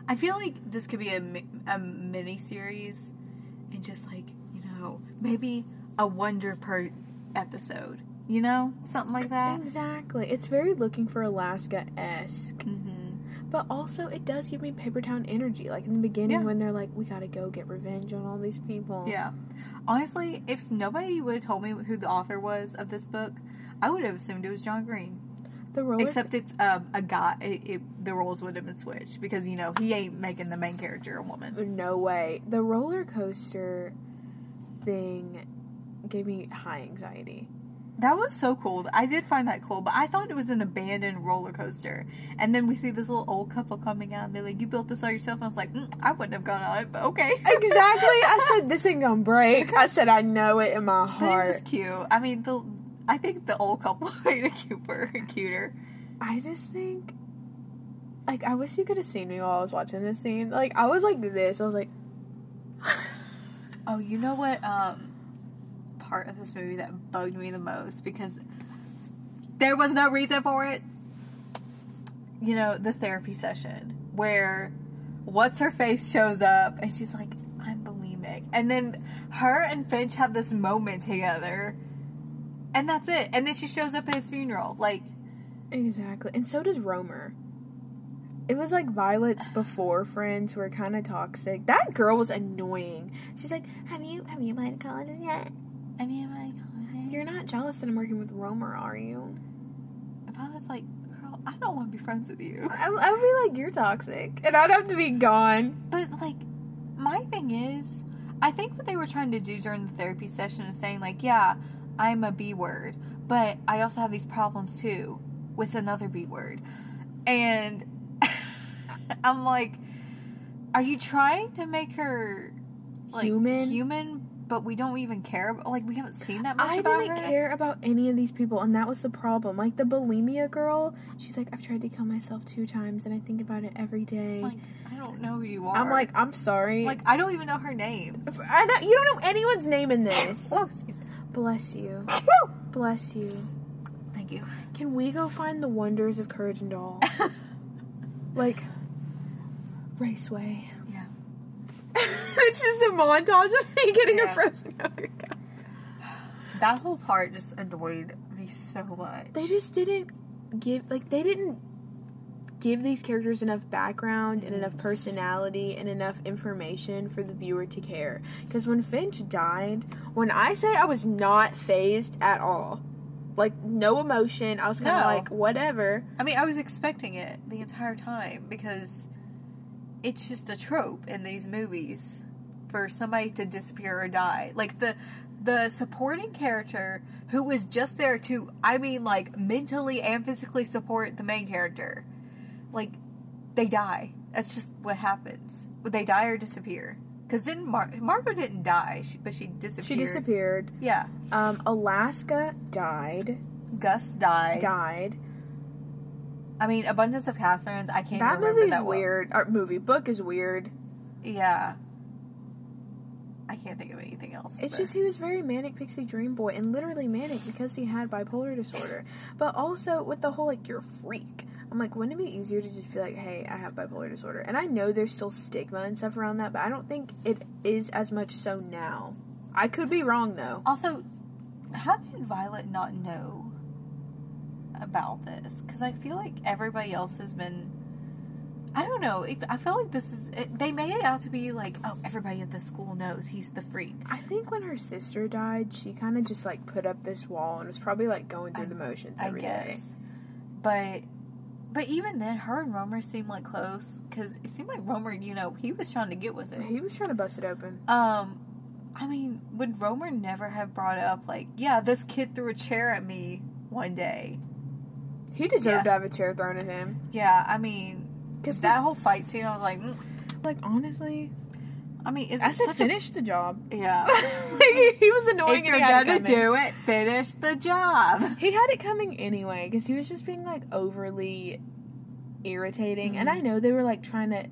I feel like this could be a, a mini series and just like, you know, maybe a wonder per episode. You know? Something like that. Exactly. It's very looking for Alaska esque, hmm but also it does give me Paper Town energy. Like in the beginning Yeah. when they're like, "We gotta go get revenge on all these people." Yeah. Honestly, if nobody would have told me who the author was of this book, I would have assumed it was John Green. The roller. Except it's um, a guy. It, it, the roles would have been switched because you know he ain't making the main character a woman. no way. The roller coaster thing gave me high anxiety. That was so cool. I did find that cool, but I thought it was an abandoned roller coaster. And then we see this little old couple coming out, and they're like, "You built this all yourself?" And I was like, mm, "I wouldn't have gone on it, but okay." Exactly. I said this ain't gonna break. I said I know it in my But it heart. was cute. I mean, the I think the old couple made it cuter. cuter. I just think, like, I wish you could have seen me while I was watching this scene. Like, I was like this. I was like, Oh, you know what? Um, part of this movie that bugged me the most because there was no reason for it. You know, the therapy session where what's her face shows up and she's like, "I'm bulimic," and then her and Finch have this moment together, and that's it. And then she shows up at his funeral, like. exactly. And so does Roamer. It was like Violet's before friends who were kind of toxic. That girl was annoying. She's like, "Have you have you applied to colleges yet? I mean, like, You're not jealous that I'm working with Roamer, are you?" I was like, "Girl, I don't want to be friends with you." I, I would be like, "You're toxic," and I'd have to be gone. But like, my thing is, I think what they were trying to do during the therapy session is saying like, yeah, I'm a B word, but I also have these problems too with another B word, and I'm like, are you trying to make her like Human? Human, but we don't even care. About, like, we haven't seen that much I didn't her. care about any of these people, and that was the problem. Like the bulimia girl, she's like, I've tried to kill myself two times, and I think about it every day. Like, I don't know who you are. I'm like, I'm sorry. like, I don't even know her name. I know you don't know anyone's name in this. Oh, excuse me. Bless you, bless you. Thank you. Can we go find the wonders of Courage and Doll? like Raceway. Yeah. it's just a montage of me getting Yeah. a frozen yogurt cup. That whole part just annoyed me so much. They just didn't give like they didn't give these characters enough background and enough personality and enough information for the viewer to care. Because when Finch died, when I say I was not phased at all, like no emotion. I was kind of No. like whatever. I mean, I was expecting it the entire time because it's just a trope in these movies for somebody to disappear or die. Like the the supporting character who was just there to, I mean, like mentally and physically support the main character, like they die. That's just what happens. Would they die or disappear? Because didn't Mar- Margaret didn't die, she, but she disappeared. She disappeared. Yeah, Um, Alaska died. Gus died. Died. I mean, Abundance of Katherines. I can't That remember movie is that well. weird. Or movie book is weird. Yeah. I can't think of anything else. It's but- just he was very manic pixie dream boy and literally manic because he had bipolar disorder. But also with the whole like you're a freak. I'm like, wouldn't it be easier to just be like, hey, I have bipolar disorder? And I know there's still stigma and stuff around that, but I don't think it is as much so now. I could be wrong though. Also, how did Violet not know about this? Because I feel like everybody else has been. I don't know. If, I feel like this is. It, they made it out to be like, oh, everybody at the school knows he's the freak. I think when her sister died, she kind of just like put up this wall and was probably like going through I- the motions I every day. guess. But. But even then, her and Roamer seemed like close because it seemed like Roamer, you know, he was trying to get with it. He was trying to bust it open. Um, I mean, would Roamer never have brought up like, yeah, this kid threw a chair at me one day? He deserved Yeah. to have a chair thrown at him. Yeah, I mean, Because that whole fight scene, I was like, mm. like honestly, I mean, is I it said finish the job. yeah? like, he was annoying. if and you're gonna coming. do it, finish the job. He had it coming anyway because he was just being like overly irritating, and Mhm. I know they were like trying to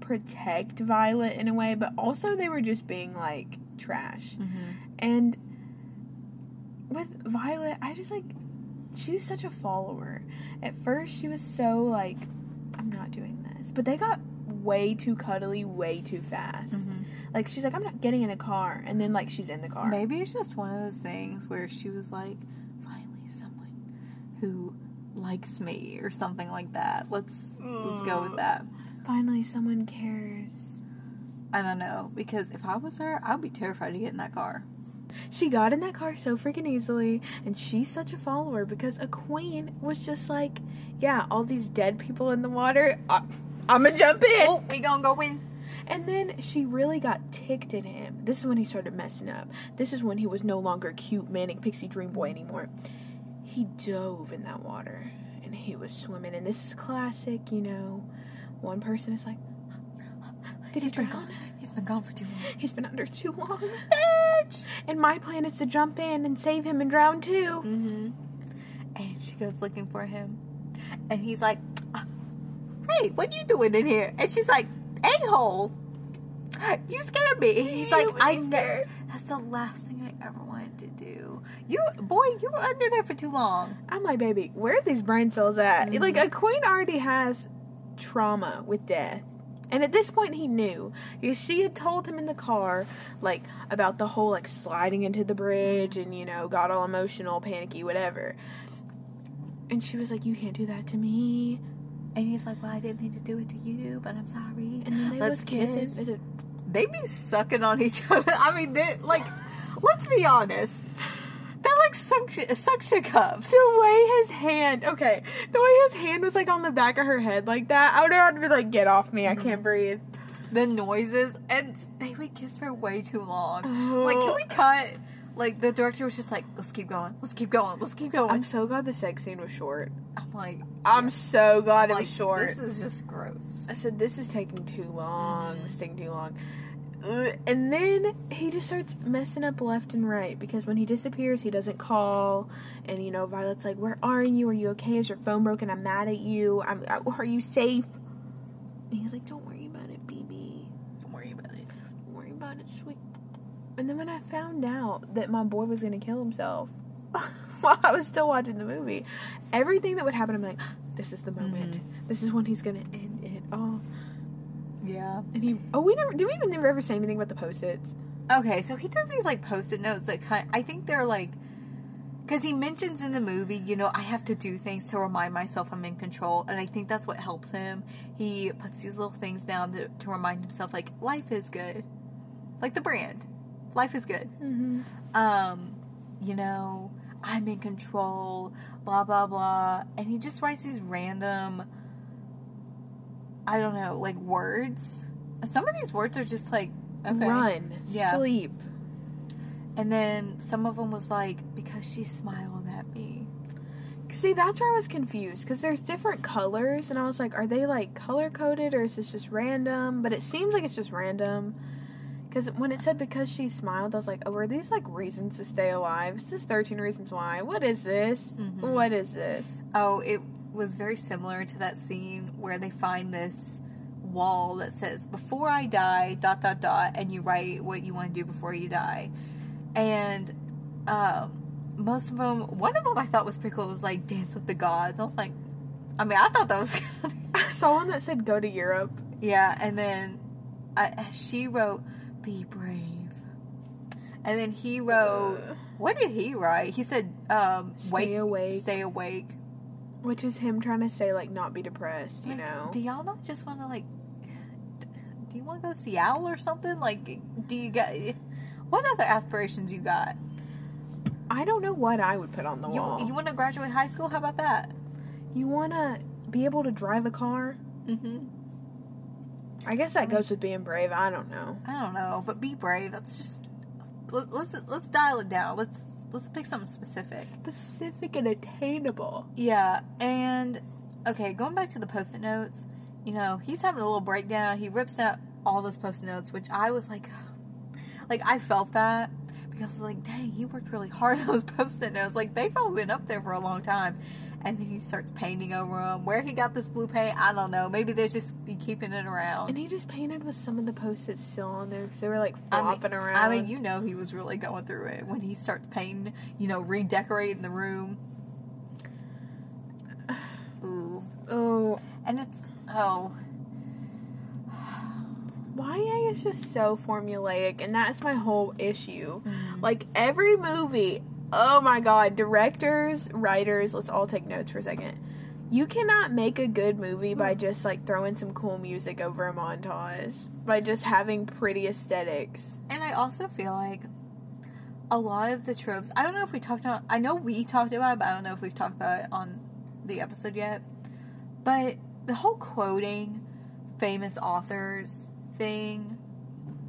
protect Violet in a way, but also they were just being like trash. Mm-hmm. And with Violet, I just like she was such a follower. At first, she was so like, I'm not doing this, but they got way too cuddly, way too fast. Mm-hmm. Like she's like, I'm not getting in a car, and then like she's in the car. Maybe it's just one of those things where she was like, finally, someone who likes me or something like that. Let's let's go with that. Finally, someone cares. I don't know because if I was her, I'd be terrified to get in that car. She got in that car so freaking easily, and she's such a follower because a queen was just like, yeah, all these dead people in the water. I, I'm gonna jump in. Oh, we gonna go in. And then she really got ticked at him. This is when he started messing up. This is when he was no longer cute manic pixie dream boy anymore. He dove in that water and he was swimming. And this is classic, you know. One person is like, Did he He's been drown? gone. He's been gone for too long. He's been under too long. Bitch. And my plan is to jump in and save him and drown too. Mm-hmm. And she goes looking for him, and he's like, "Hey, what are you doing in here?" And she's like, "A hole, you scared me." And he's like, "I know. That's the last thing I ever wanted to do. You, boy, you were under there for too long." I'm like, baby, where are these brain cells at? Mhm. Like, a queen already has trauma with death. And at this point, he knew. Because she had told him in the car, like, about the whole, like, sliding into the bridge and, you know, got all emotional, panicky, whatever. And she was like, You can't do that to me. And he's like, "Well, I didn't mean to do it to you, but I'm sorry." And then they Let's was kissing. kiss. They be sucking on each other. I mean, they like, let's be honest. They're like suction, suction cups. The way his hand, okay, the way his hand was like on the back of her head like that, I would have had to be like, get off me, I can't mm-hmm. breathe. the noises and they would kiss for way too long. Like, can we cut? Like, the director was just like, let's keep going, let's keep going, let's keep going. I'm, so glad the sex scene was short. Like, I'm so glad it was short. This is just gross. I said, this is taking too long. Mhm. This is taking too long. And then he just starts messing up left and right because when he disappears, he doesn't call. And, you know, Violet's like, Where are you? Are you okay? Is your phone broken? I'm mad at you. I'm, uh, are you safe? And he's like, Don't worry about it, BB. Don't worry about it. Don't worry about it, sweet. And then when I found out that my boy was going to kill himself while I was still watching the movie, everything that would happen, I'm like, This is the moment. This is when he's going to end it all. Yeah. And he, oh, we never, did we even never ever say anything about the post-its? Okay, so he does these like post-it notes that kind. I think they're like, because he mentions in the movie, you know, I have to do things to remind myself I'm in control, and I think that's what helps him. He puts these little things down to, to remind himself, like life is good, like the brand, life is good. Mm-hmm. Um, you know, I'm in control, blah blah blah, and he just writes these random I don't know, like words. Some of these words are just like okay. Run, Yeah. sleep. And then some of them was like because she smiled at me. See, that's where I was confused because there's different colors, and I was like, are they like color coded or is this just random? But it seems like it's just random. Because when it said because she smiled, I was like, oh, are these like reasons to stay alive? This is this 13 Reasons Why? What is this? Mhm. What is this? Oh, it was very similar to that scene where they find this wall that says "Before I die," dot dot dot, and you write what you want to do before you die. And um, most of them, one of them I thought was pretty cool. Was like "Dance with the Gods." I was like, I mean, I thought that was good. I saw one that said go to Europe. yeah. And then I, she wrote "Be brave," and then he wrote. Ugh. What did he write? He said, um, Stay wake, awake. Stay awake. Which is him trying to say, like, not be depressed, you know? Do y'all not just want to like? Do you want to go to Seattle or something? Like, do you got what other aspirations you got? I don't know what I would put on the You wall. you want to graduate high school? How about that? You want to be able to drive a car? Mm-hmm. I guess that goes with being brave. I don't know. I don't know, but be brave. That's just let, let's let's dial it down. Let's let's pick something specific. Specific and attainable. Yeah, and okay, going back to the post-it notes, you know, he's having a little breakdown. He rips out all those post-it notes, which I was like, like I felt that because I was like, dang, he worked really hard on those post-it notes. Like they've probably been up there for a long time. And then he starts painting over them. Where he got this blue paint, I don't know. Maybe they're just be keeping it around. And he just painted with some of the post-its still on there because they were like I mean- flopping around. I mean, you know, he was really going through it when he starts painting, you know, redecorating the room. Ooh. Ooh. And it's, oh, YA is just so formulaic, and that's my whole issue. Mm-hmm. Like every movie, oh my god, directors, writers, let's all take notes for a second. You cannot make a good movie by just like throwing some cool music over a montage, by just having pretty aesthetics. And I also feel like a lot of the tropes. I don't know if we talked about. I know we talked about it, but I don't know if we've talked about it on the episode yet. But the whole quoting famous authors thing,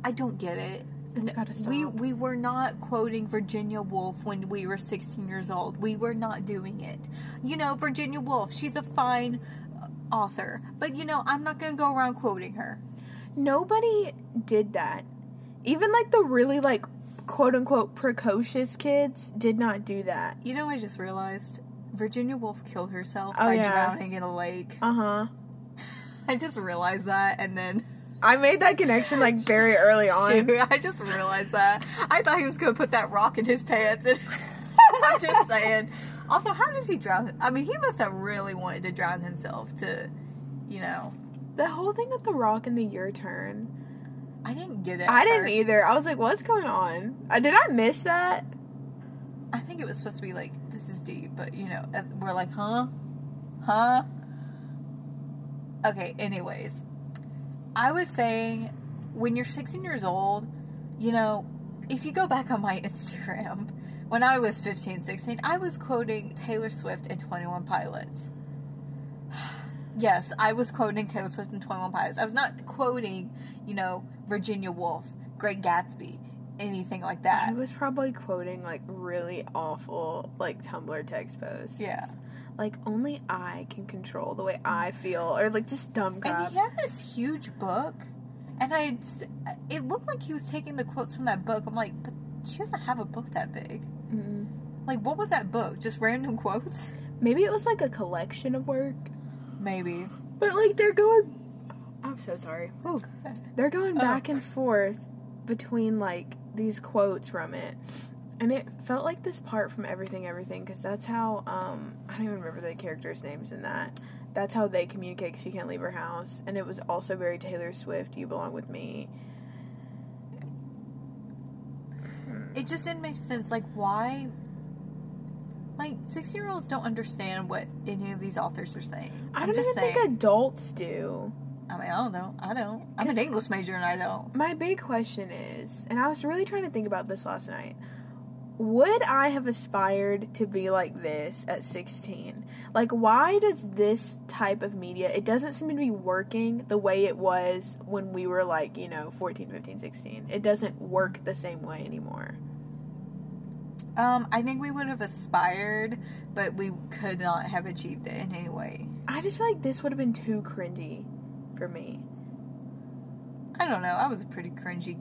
I don't get it. It's gotta stop. We we were not quoting Virginia Woolf when we were 16 years old. We were not doing it. You know, Virginia Woolf, she's a fine uh, author, but you know, I'm not going to go around quoting her. Nobody did that. Even like the really like quote unquote precocious kids did not do that. You know, I just realized Virginia Woolf killed herself Oh, by yeah. drowning in a lake. Uh huh. I just realized that, and then I made that connection like very early on. Shoot, I just realized that. I thought he was going to put that rock in his pants, and I'm just saying. Also, how did he drown? I mean, he must have really wanted to drown himself to, you know. The whole thing with the rock and the your turn. I didn't get it. I didn't either. I was like, what's going on? Uh, did I miss that? I think it was supposed to be like this is deep, but you know, we're like, huh, huh. Okay. Anyways, I was saying when you're 16 years old, you know, if you go back on my Instagram, when I was 15, 16, I was quoting Taylor Swift and 21 Pilots. Yes, I was quoting Taylor Swift and 21 Pilots. I was not quoting, you know, Virginia Woolf, Great Gatsby, anything like that. I was probably quoting like really awful like Tumblr text posts. Yeah. Like only I can control the way I feel, or like just dumb crap. And he had this huge book, and I, it looked like he was taking the quotes from that book. I'm like, but she doesn't have a book that big. Mm-mm. Like, what was that book? Just random quotes? Maybe it was like a collection of work, Maybe. but like they're going. I'm so sorry. Ooh. They're going Oh. back and forth between like these quotes from it. And it felt like this part from Everything Everything because that's how um I don't even remember the characters' names in that. That's how they communicate 'cause she can't leave her house, and it was also very Taylor Swift. You belong with me. It just didn't make sense. Like, why? Like, 16 year olds don't understand what any of these authors are saying. I I'm don't just even saying. think adults do. I mean, I don't know. I don't. I'm an English major and I don't. My big question is, and I was really trying to think about this last night. Would I have aspired to be like this at 16? Like, why does this type of media, it doesn't seem to be working the way it was when we were like, you know, 14, 15, 16. It doesn't work the same way anymore. Um, I think we would have aspired, but we could not have achieved it in any way. I just feel like this would have been too cringy for me. I don't know. I was a pretty cringy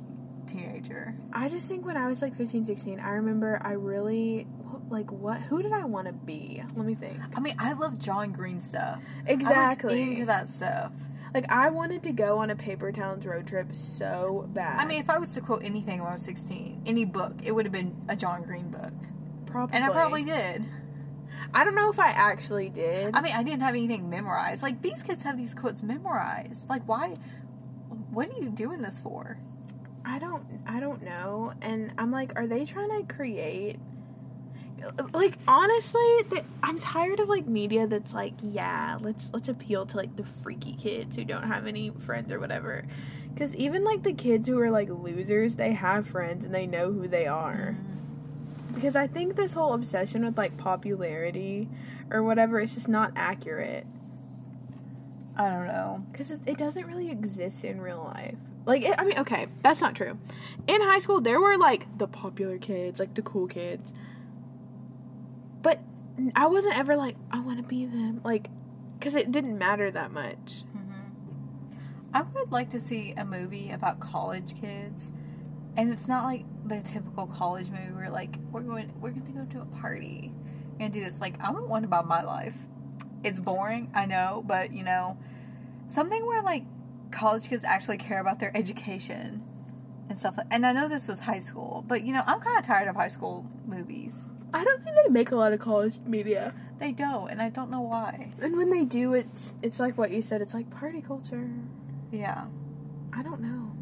teenager. I just think when I was like 15, 16, I remember I really, like, what, who did I want to be? Let me think. I mean, I love John Green stuff. I Exactly. was into that stuff. Like, I wanted to go on a Paper Towns road trip so bad. I mean, if I was to quote anything when I was 16, any book, it would have been a John Green book. probably. And I probably did. I don't know if I actually did. I mean, I didn't have anything memorized. Like, these kids have these quotes memorized. Like, why? What are you doing this for? I don't I don't know. And I'm like are they trying to create like honestly I'm tired of like media that's like yeah let's let's appeal to like the freaky kids who don't have any friends or whatever. Cuz even like the kids who are like losers they have friends and they know who they are. Mm-hmm. Because I think this whole obsession with like popularity or whatever is just not accurate. I don't know. because it, it doesn't really exist in real life. Like, it, I mean, okay, that's not true. In high school, there were like the popular kids, like the cool kids, but I wasn't ever like, I want to be them, like, because it didn't matter that much. Mm-hmm. I would like to see a movie about college kids, and it's not like the typical college movie where like we're going we're going to go to a party and do this. Like I want one about my life. It's boring, I know, but you know, something where like college kids actually care about their education and stuff. Like, and I know this was high school, but you know, I'm kind of tired of high school movies. I don't think they make a lot of college media, They don't, and I don't know why. and when they do, it's it's like what you said. It's like party culture. Yeah. I don't know.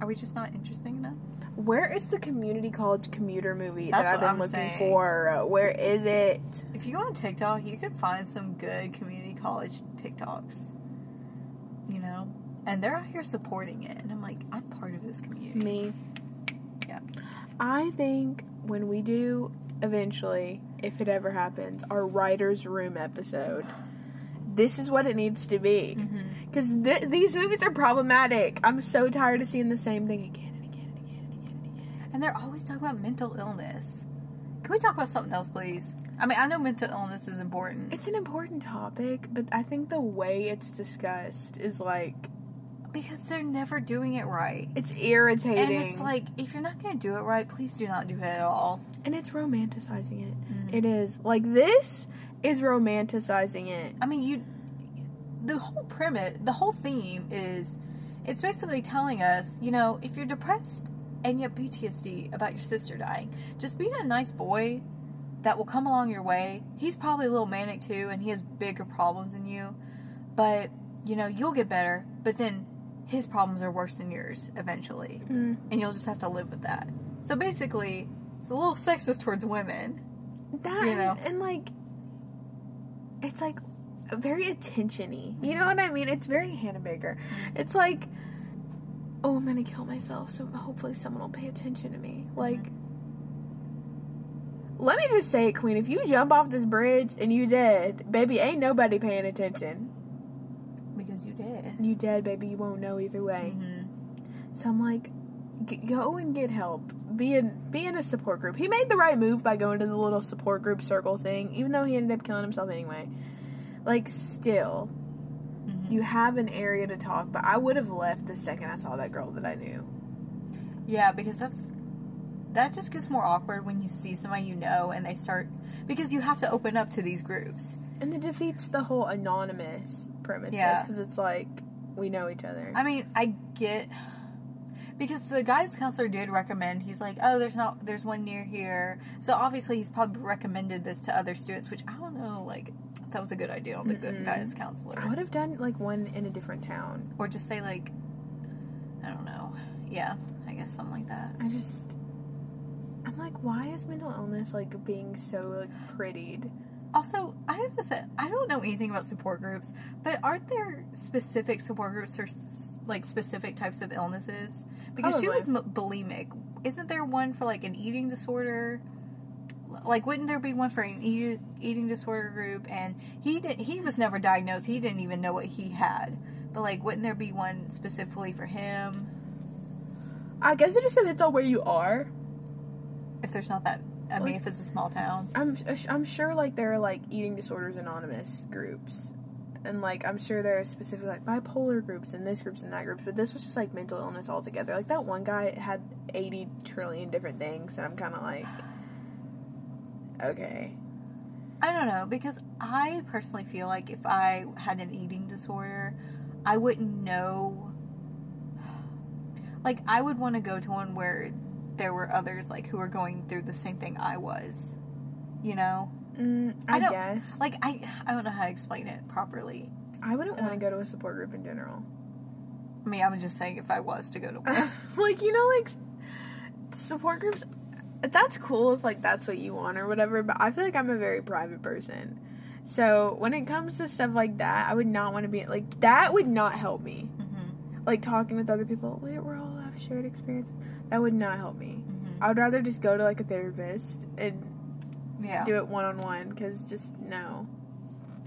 Are we just not interesting enough? Where is the community college commuter movie That's that I've been I'm looking saying. for? Where is it? If you go on TikTok, you can find some good community college TikToks. You know? And they're out here supporting it. And I'm like, I'm part of this community. Me. Yeah. I think when we do eventually, if it ever happens, our writer's room episode, this is what it needs to be. Mm-hmm. Because th- these movies are problematic. I'm so tired of seeing the same thing again and again and again and again and again. And they're always talking about mental illness. Can we talk about something else, please? I mean, I know mental illness is important. It's an important topic, but I think the way it's discussed is like, because they're never doing it right. it's irritating. And it's like, if you're not going to do it right, please do not do it at all. and it's romanticizing it. Mm-hmm. It is. Like, this is romanticizing it. I mean, you. The whole premise, the whole theme is, it's basically telling us, you know, if you're depressed and you have PTSD about your sister dying, just being a nice boy that will come along your way. He's probably a little manic too, and he has bigger problems than you, but you know, you'll get better. But then his problems are worse than yours eventually, Mm. and you'll just have to live with that. So basically, it's a little sexist towards women. That You and- know? and, like it's like very attention-y. You know what I mean? It's very Hannah Baker. It's like oh, I'm going to kill myself so hopefully someone will pay attention to me. Like let me just say it, Queen, if you jump off this bridge and you dead, baby, ain't nobody paying attention. You dead, baby, you won't know either way. Mhm. So I'm like, g- go and get help. Be in be in a support group. He made the right move by going to the little support group circle thing, even though he ended up killing himself anyway. Like, still, Mhm. you have an area to talk. But I would have left the second I saw that girl that I knew. Yeah, because that's that just gets more awkward when you see somebody you know and they start because you have to open up to these groups. And it defeats the whole anonymous premise. Yeah. because it's like we know each other. I mean, I get because the guidance counselor did recommend. He's like, "Oh, there's not there's one near here." So obviously, he's probably recommended this to other students, which I don't know. Like, that was a good idea on the good Mm-mm. guidance counselor, I would have done like one in a different town. or just say like, I don't know. Yeah, I guess something like that. I just. I'm like, why is mental illness like being so like prettied? Also, I have to say, I don't know anything about support groups, but aren't there specific support groups for like specific types of illnesses? Because she was bulimic. isn't there one for like an eating disorder? Like, wouldn't there be one for an eat, eating disorder group? And he did. He was never diagnosed. He didn't even know what he had. But like, wouldn't there be one specifically for him? I guess it just depends on where you are. If there's not that, I mean, Like- if it's a small town. I'm uh, I'm sure like there are like eating disorders anonymous groups, and like I'm sure there are specific like bipolar groups and this groups and that groups. But this was just like mental illness altogether. Like that one guy had eighty trillion different things, and I'm kind of like, okay, I don't know because I personally feel like if I had an eating disorder, I wouldn't know. Like I would want to go to one where there were others like who were going through the same thing I was. You know, mm, I I, don't- guess like I I don't know how to explain it properly. I wouldn't want to go to a support group in general. I mean, I'm just saying if I was to go to one. like you know like support groups that's cool if like that's what you want or whatever but i feel like i'm a very private person so when it comes to stuff like that i would not want to be like that would not help me hmm like talking with other people we, we're all have shared experience that would not help me. Hmm i would rather just go to like a therapist and Yeah. do it one-on-one because just no.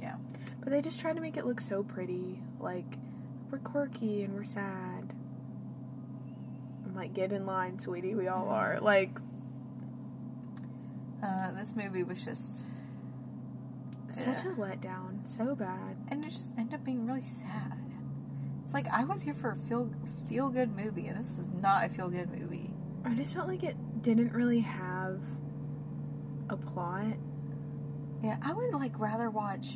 Yeah. but they just try to make it look so pretty. Like we're quirky and we're sad. I'm like get in line sweetie we all are. Like Uh, this movie was just, such Yeah. a letdown. So bad. And it just ended up being really sad. It's like I was here for a feel feel good movie, and this was not a feel good movie. i just felt like it didn't really have a plot Yeah, I would like rather watch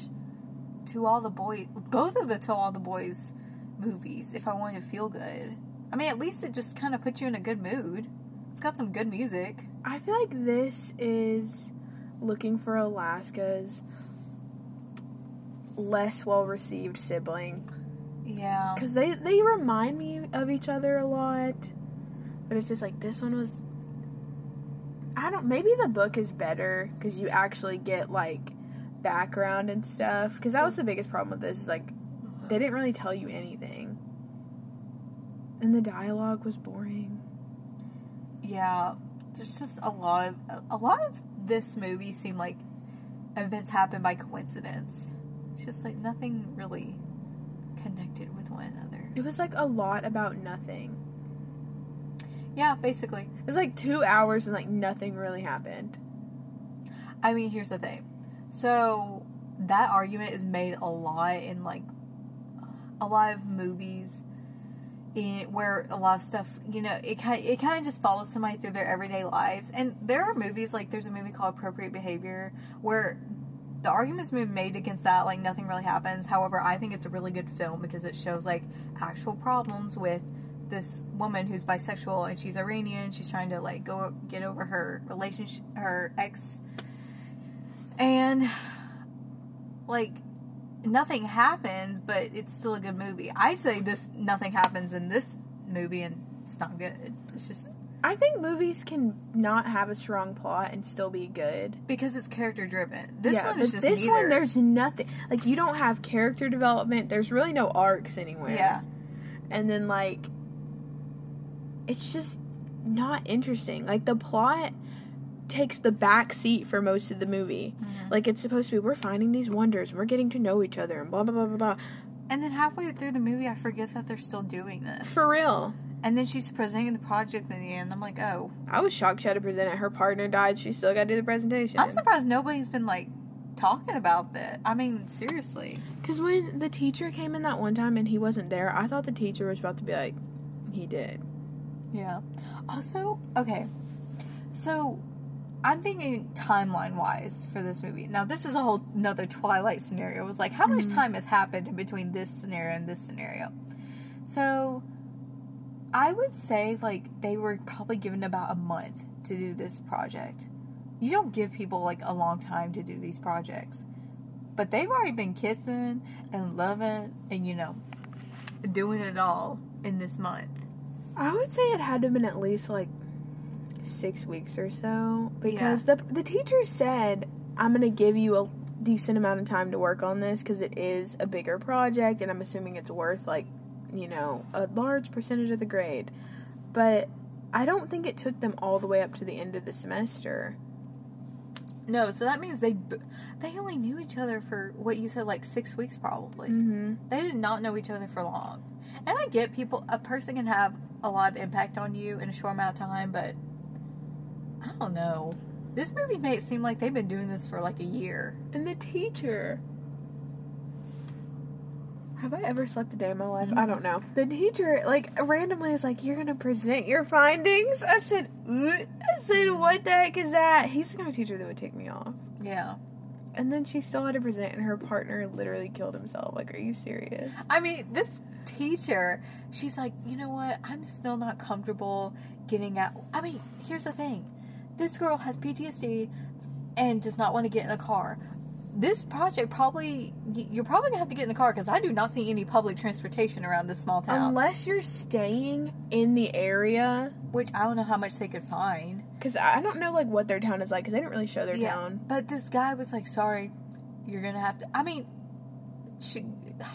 To All the Boys, both of the To All the Boys movies if I wanted to feel good. I mean, at least it just kind of puts you in a good mood. It's got some good music. i feel like this is looking for alaska's less well received sibling Yeah. because they they remind me of each other a lot. But it's just like this one was i don't maybe the book is better because you actually get like background and stuff. Because that was the biggest problem with this is like they didn't really tell you anything. And the dialogue was boring. Yeah, there's just a lot of a lot of this movie seemed like events happen by coincidence. It's just like nothing really connected with one another. it was like a lot about nothing Yeah, basically. it was like two hours and like nothing really happened I mean, here's the thing. So that argument is made a lot in like a lot of movies in where a lot of stuff, you know, it kind it kind of just follows somebody through their everyday lives. And there are movies like there's a movie called Appropriate Behavior where the argument's been made against that like nothing really happens. However, I think it's a really good film because it shows like actual problems with this woman who's bisexual and she's Iranian. She's trying to like go get over her relationship, her ex and like nothing happens but it's still a good movie i say this nothing happens in this movie and it's not good it's just i think movies can not have a strong plot and still be good. Because it's character driven this yeah, one is just this neither. one there's nothing like you don't have character development. There's really no arcs anywhere. Yeah. And then like it's just not interesting. Like the plot takes the back seat for most of the movie. Mhm. like it's supposed to be we're finding these wonders we're getting to know each other and blah blah blah blah blah. And then halfway through the movie i forget that they're still doing this. For real and then she's presenting the project in the end i'm like oh i was shocked she had to present it her partner died she still got to do the presentation i'm surprised nobody's been like talking about that i mean seriously Because when the teacher came in that one time and he wasn't there, I thought the teacher was about to be like, he did. Yeah. Also, okay. So, I'm thinking timeline wise for this movie. Now, this is a whole another Twilight scenario. It was like, how much mm-hmm. time has happened in between this scenario and this scenario? So, I would say like they were probably given about a month to do this project. You don't give people like a long time to do these projects. But they've already been kissing and loving and you know doing it all in this month. I would say it had to have been at least like six weeks or so because the the teacher said, "I'm gonna give you a decent amount of time to work on this because it is a bigger project, and I'm assuming it's worth like, you know, a large percentage of the grade." But I don't think it took them all the way up to the end of the semester. No, so that means they they only knew each other for what you said, like six weeks, probably. Mm-hmm. They did not know each other for long. And I get people, a person can have a lot of impact on you in a short amount of time, but I don't know. This movie made it seem like they've been doing this for like a year. And the teacher. Have I ever slept a day in my life? I don't know. The teacher, like, randomly is like, You're gonna present your findings? I said, "Uh." I said, What the heck is that? He's the kind of teacher that would take me off. Yeah. And then she still had to present, and her partner literally killed himself. Like, are you serious? I mean, this teacher, she's like, you know what? I'm still not comfortable getting out. I mean, here's the thing this girl has PTSD and does not want to get in a car. This project probably, you're probably gonna have to get in the car because I do not see any public transportation around this small town. Unless you're staying in the area, which I don't know how much they could find. because I don't know, like, what their town is like, because they didn't really show their town. But this guy was like, sorry, you're gonna have to. I mean, she.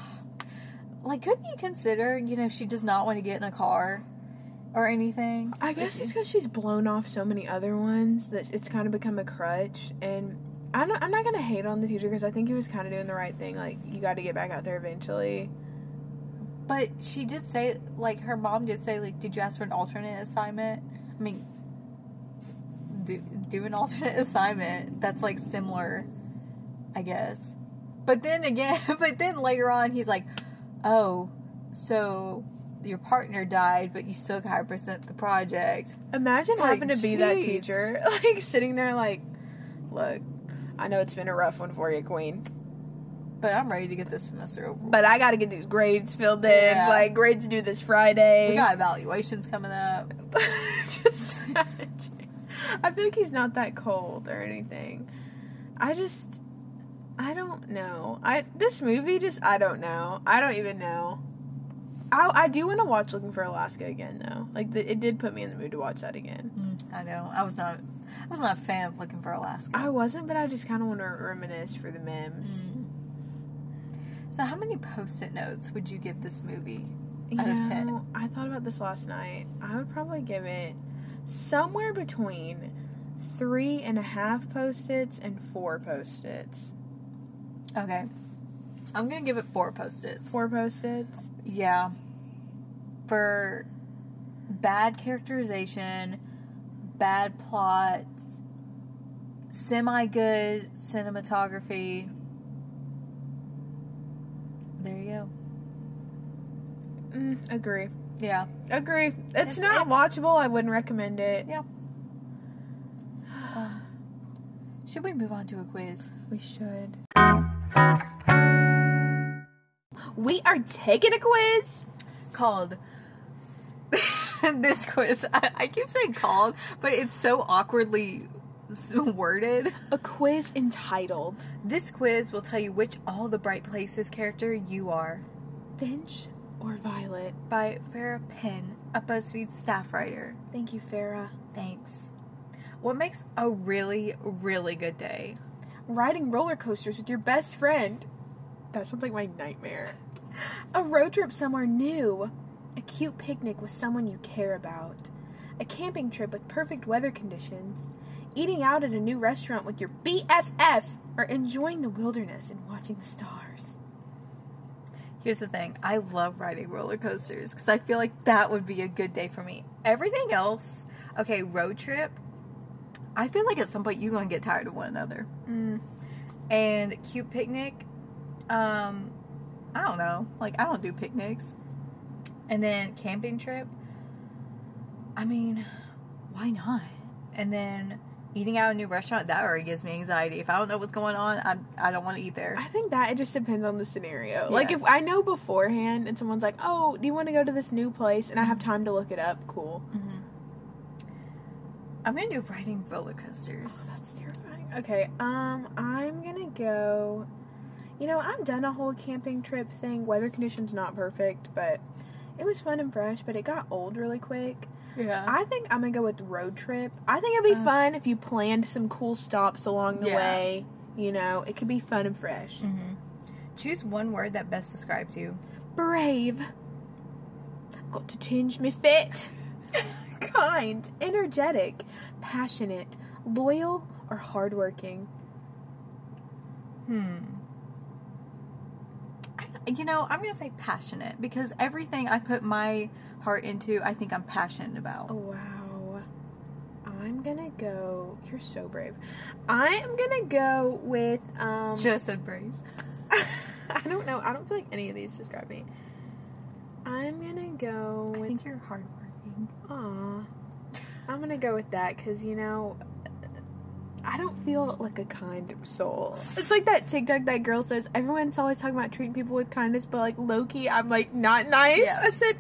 Like, couldn't you consider, you know, she does not want to get in a car or anything? I guess it's because she's blown off so many other ones that it's kind of become a crutch. And I'm not, I'm not gonna hate on the teacher because I think he was kind of doing the right thing. Like you got to get back out there eventually. But she did say, like, her mom did say, like, did you ask for an alternate assignment? I mean, do, do an alternate assignment that's, like, similar, I guess. But then again, but then later on, he's like, oh, so your partner died, but you still got to present the project. Imagine It's like, having to be that teacher, like sitting there, like, look, I know it's been a rough one for you, Queen, But I'm ready to get this semester over. but I got to get these grades filled in. Yeah. Like grades due this Friday. we got evaluations coming up. just. I feel like he's not that cold or anything. I just I don't know. I this movie just I don't know. I don't even know. I I do want to watch Looking for Alaska again though. Like the, it did put me in the mood to watch that again. Mm, I know. I was not. I was not a fan of looking for Alaska. I wasn't, but I just kind of want to reminisce for the memes. Mm. So, how many post-it notes would you give this movie You out of ten? I thought about this last night. I would probably give it somewhere between three and a half post-its and four post-its. Okay, I'm gonna give it four post-its. Four post-its. Yeah, for bad characterization, bad plots, semi-good cinematography. There you go. Mm, agree. Yeah. Agree. It's, It's- not it's- watchable. I wouldn't recommend it. Yeah. Um, should we move on to a quiz? We should. We are taking a quiz. called this quiz. I, I keep saying called, but it's so awkwardly worded. A quiz entitled This quiz will tell you which All the Bright Places character you are Finch or Violet. by Farrah Penn, a BuzzFeed staff writer. Thank you, Farrah. Thanks. What makes a really, really good day? Riding roller coasters with your best friend. That sounds like my nightmare. A road trip somewhere new. A cute picnic with someone you care about. A camping trip with perfect weather conditions. Eating out at a new restaurant with your BFF. Or enjoying the wilderness and watching the stars. Here's the thing I love riding roller coasters because I feel like that would be a good day for me. Everything else, okay, road trip, I feel like at some point you're going to get tired of one another. Mm. And cute picnic, um, I don't know. Like, I don't do picnics. And then camping trip, I mean, why not? And then eating out at a new restaurant, that already gives me anxiety. If I don't know what's going on, I, I don't want to eat there. I think that it just depends on the scenario. Like if I know beforehand and someone's like, "Oh, do you want to go to this new place?" and I have time to look it up, cool. I'm going to do riding roller coasters. That's terrifying. Okay, um, I'm gonna go. You know, I've done a whole camping trip thing. Weather conditions not perfect, but it was fun and fresh. But it got old really quick. Yeah. I think I'm gonna go with road trip. I think it'd be Uh. fun if you planned some cool stops along the Yeah. way. You know, it could be fun and fresh. hmm Choose one word that best describes you. Brave. Got to change my fit. kind, energetic, passionate, loyal, or hardworking? Hmm. You know, I'm gonna say passionate because everything I put my heart into, I think I'm passionate about. Oh, wow. I'm gonna go. You're so brave. I am gonna go with. um Just said brave. I don't know. I don't feel like any of these describe me. I'm gonna go I think you're hardworking. Aw. I'm gonna go with that because, you know, I don't feel like a kind soul. It's like that TikTok that girl says, everyone's always talking about treating people with kindness, but like low key, I'm like not nice. Yeah. I said,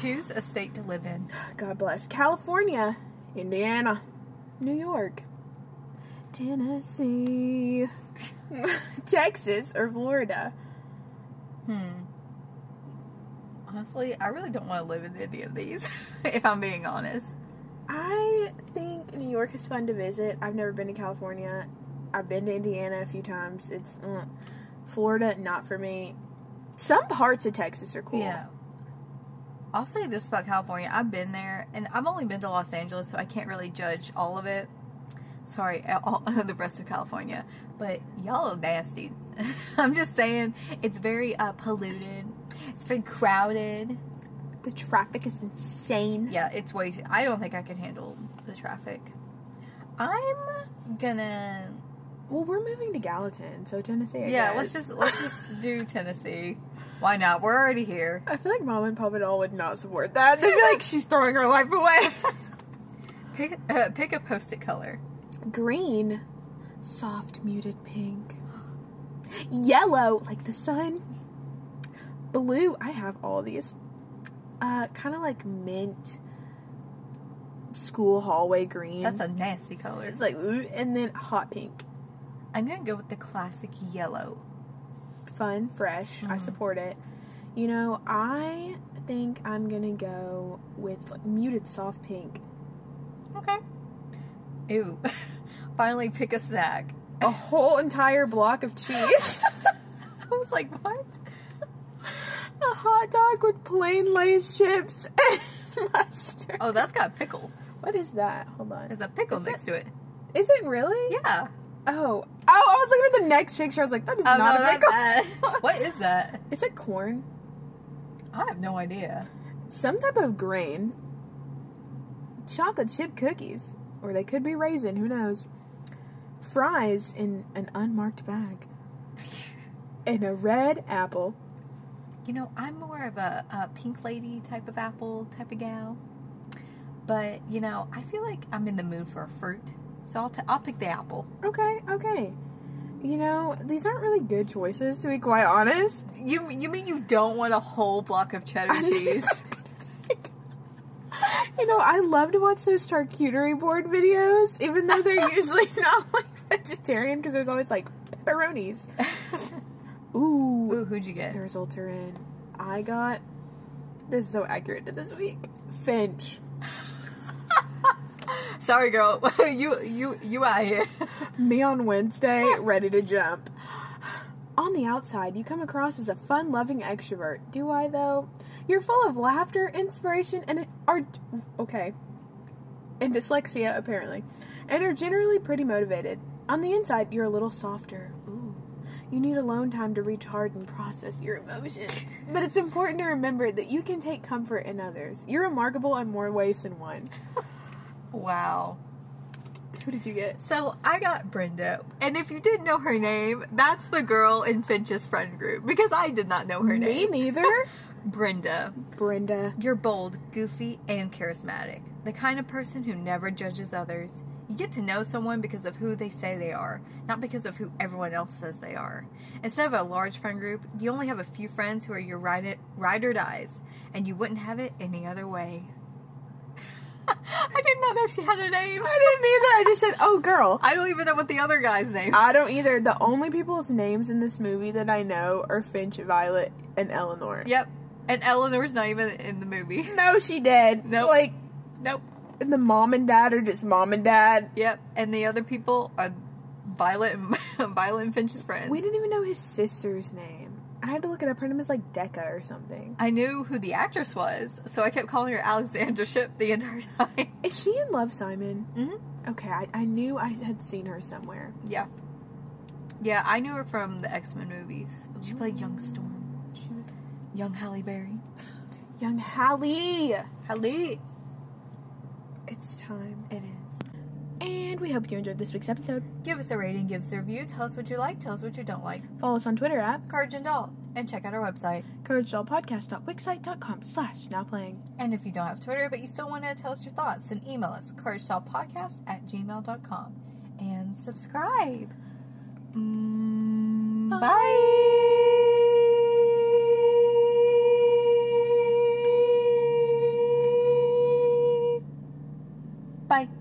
Choose a state to live in. God bless. California, Indiana, New York, Tennessee, Texas, or Florida. Hmm. Honestly, I really don't want to live in any of these, if I'm being honest. I New York is fun to visit. I've never been to California. I've been to Indiana a few times. It's mm. Florida, not for me. Some parts of Texas are cool. Yeah. I'll say this about California. I've been there, and I've only been to Los Angeles, so I can't really judge all of it. Sorry, all the rest of California, but y'all are nasty. I'm just saying, it's very uh, polluted. It's very crowded. The traffic is insane. Yeah, it's way. Too, I don't think I can handle the traffic. I'm gonna. Well, we're moving to Gallatin, so Tennessee. I yeah, guess. let's just let's just do Tennessee. Why not? We're already here. I feel like mom and papa all would not support that. They'd be like, she's throwing her life away. Pick uh, pick a post-it color. Green, soft muted pink. Yellow, like the sun. Blue, I have all these. Uh, kind of like mint. School hallway green. That's a nasty color. It's like, ooh, and then hot pink. I'm gonna go with the classic yellow. Fun, fresh. I Mhm. support it. You know, I think I'm gonna go with like muted soft pink. Okay. Ew. Finally, pick a snack. A whole entire block of cheese. I was like, what? a hot dog with plain Lay's chips and mustard. Oh, that's got pickle. What is that? Hold on. There's a pickle Is next to it. Is it really? Yeah. Oh. Oh, I was looking at the next picture. I was like, that is Oh, not no, a pickle. that. What is that? Is it corn? I have no idea. Some type of grain. Chocolate chip cookies. Or they could be raisin, who knows. Fries in an unmarked bag. And a red apple. You know, I'm more of a, a pink lady type of apple type of gal. But, you know, I feel like I'm in the mood for a fruit. So I'll, t- I'll pick the apple. Okay, okay. You know, these aren't really good choices, to be quite honest. You you mean you don't want a whole block of cheddar cheese? You know, I love to watch those charcuterie board videos, even though they're usually not like vegetarian because there's always like pepperonis. Ooh, Ooh, who'd you get? the results are in. I got this is so accurate to this week. Finch. Sorry, girl. you you you out here. Me on Wednesday, ready to jump. On the outside, you come across as a fun loving extrovert. Do I, though? You're full of laughter, inspiration, and are. Okay. And dyslexia, apparently. And are generally pretty motivated. On the inside, you're a little softer. Ooh. You need alone time to recharge and process your emotions. But it's important to remember that you can take comfort in others. You're remarkable in more ways than one. Wow. Who did you get? So I got Brenda, and if you didn't know her name, that's the girl in Finch's friend group because I did not know her Me name. Me neither. Brenda. Brenda. You're bold, goofy, and charismatic. The kind of person who never judges others. You get to know someone because of who they say they are, not because of who everyone else says they are. Instead of a large friend group, you only have a few friends who are your ride, ride or dies, and you wouldn't have it any other way. I did not know she had a name. I didn't either. I just said, oh, girl. I don't even know what the other guy's name. I don't either. The only people's names in this movie that I know are Finch, Violet, and Eleanor. Yep. And Eleanor's not even in the movie. No, she did. Nope. Like, Nope. And the mom and dad are just mom and dad. Yep. And the other people are Violet and Violet and Finch's friends. We didn't even know his sister's name. I had to look it up. Her name is like Decca or something. I knew who the actress was, so I kept calling her Alexandra Shipp the entire time. Is she in Love Simon? hmm Okay, I, I knew I had seen her somewhere. Yeah. Yeah, I knew her from the X Men movies. She played Young Storm. She was Young Halle Berry. young Halle. Halle! It's time. It is. And we hope you enjoyed this week's episode. Give us a rating, give us a review, tell us what you like, tell us what you don't like. Follow us on Twitter at Courage and Doll, and check out our website, couragedollpodcast.wixsite.com slash now playing. And if you don't have Twitter but you still want to tell us your thoughts, then email us, couragedollpodcast at gmail.com. And subscribe. Mm, bye. bye. Bye.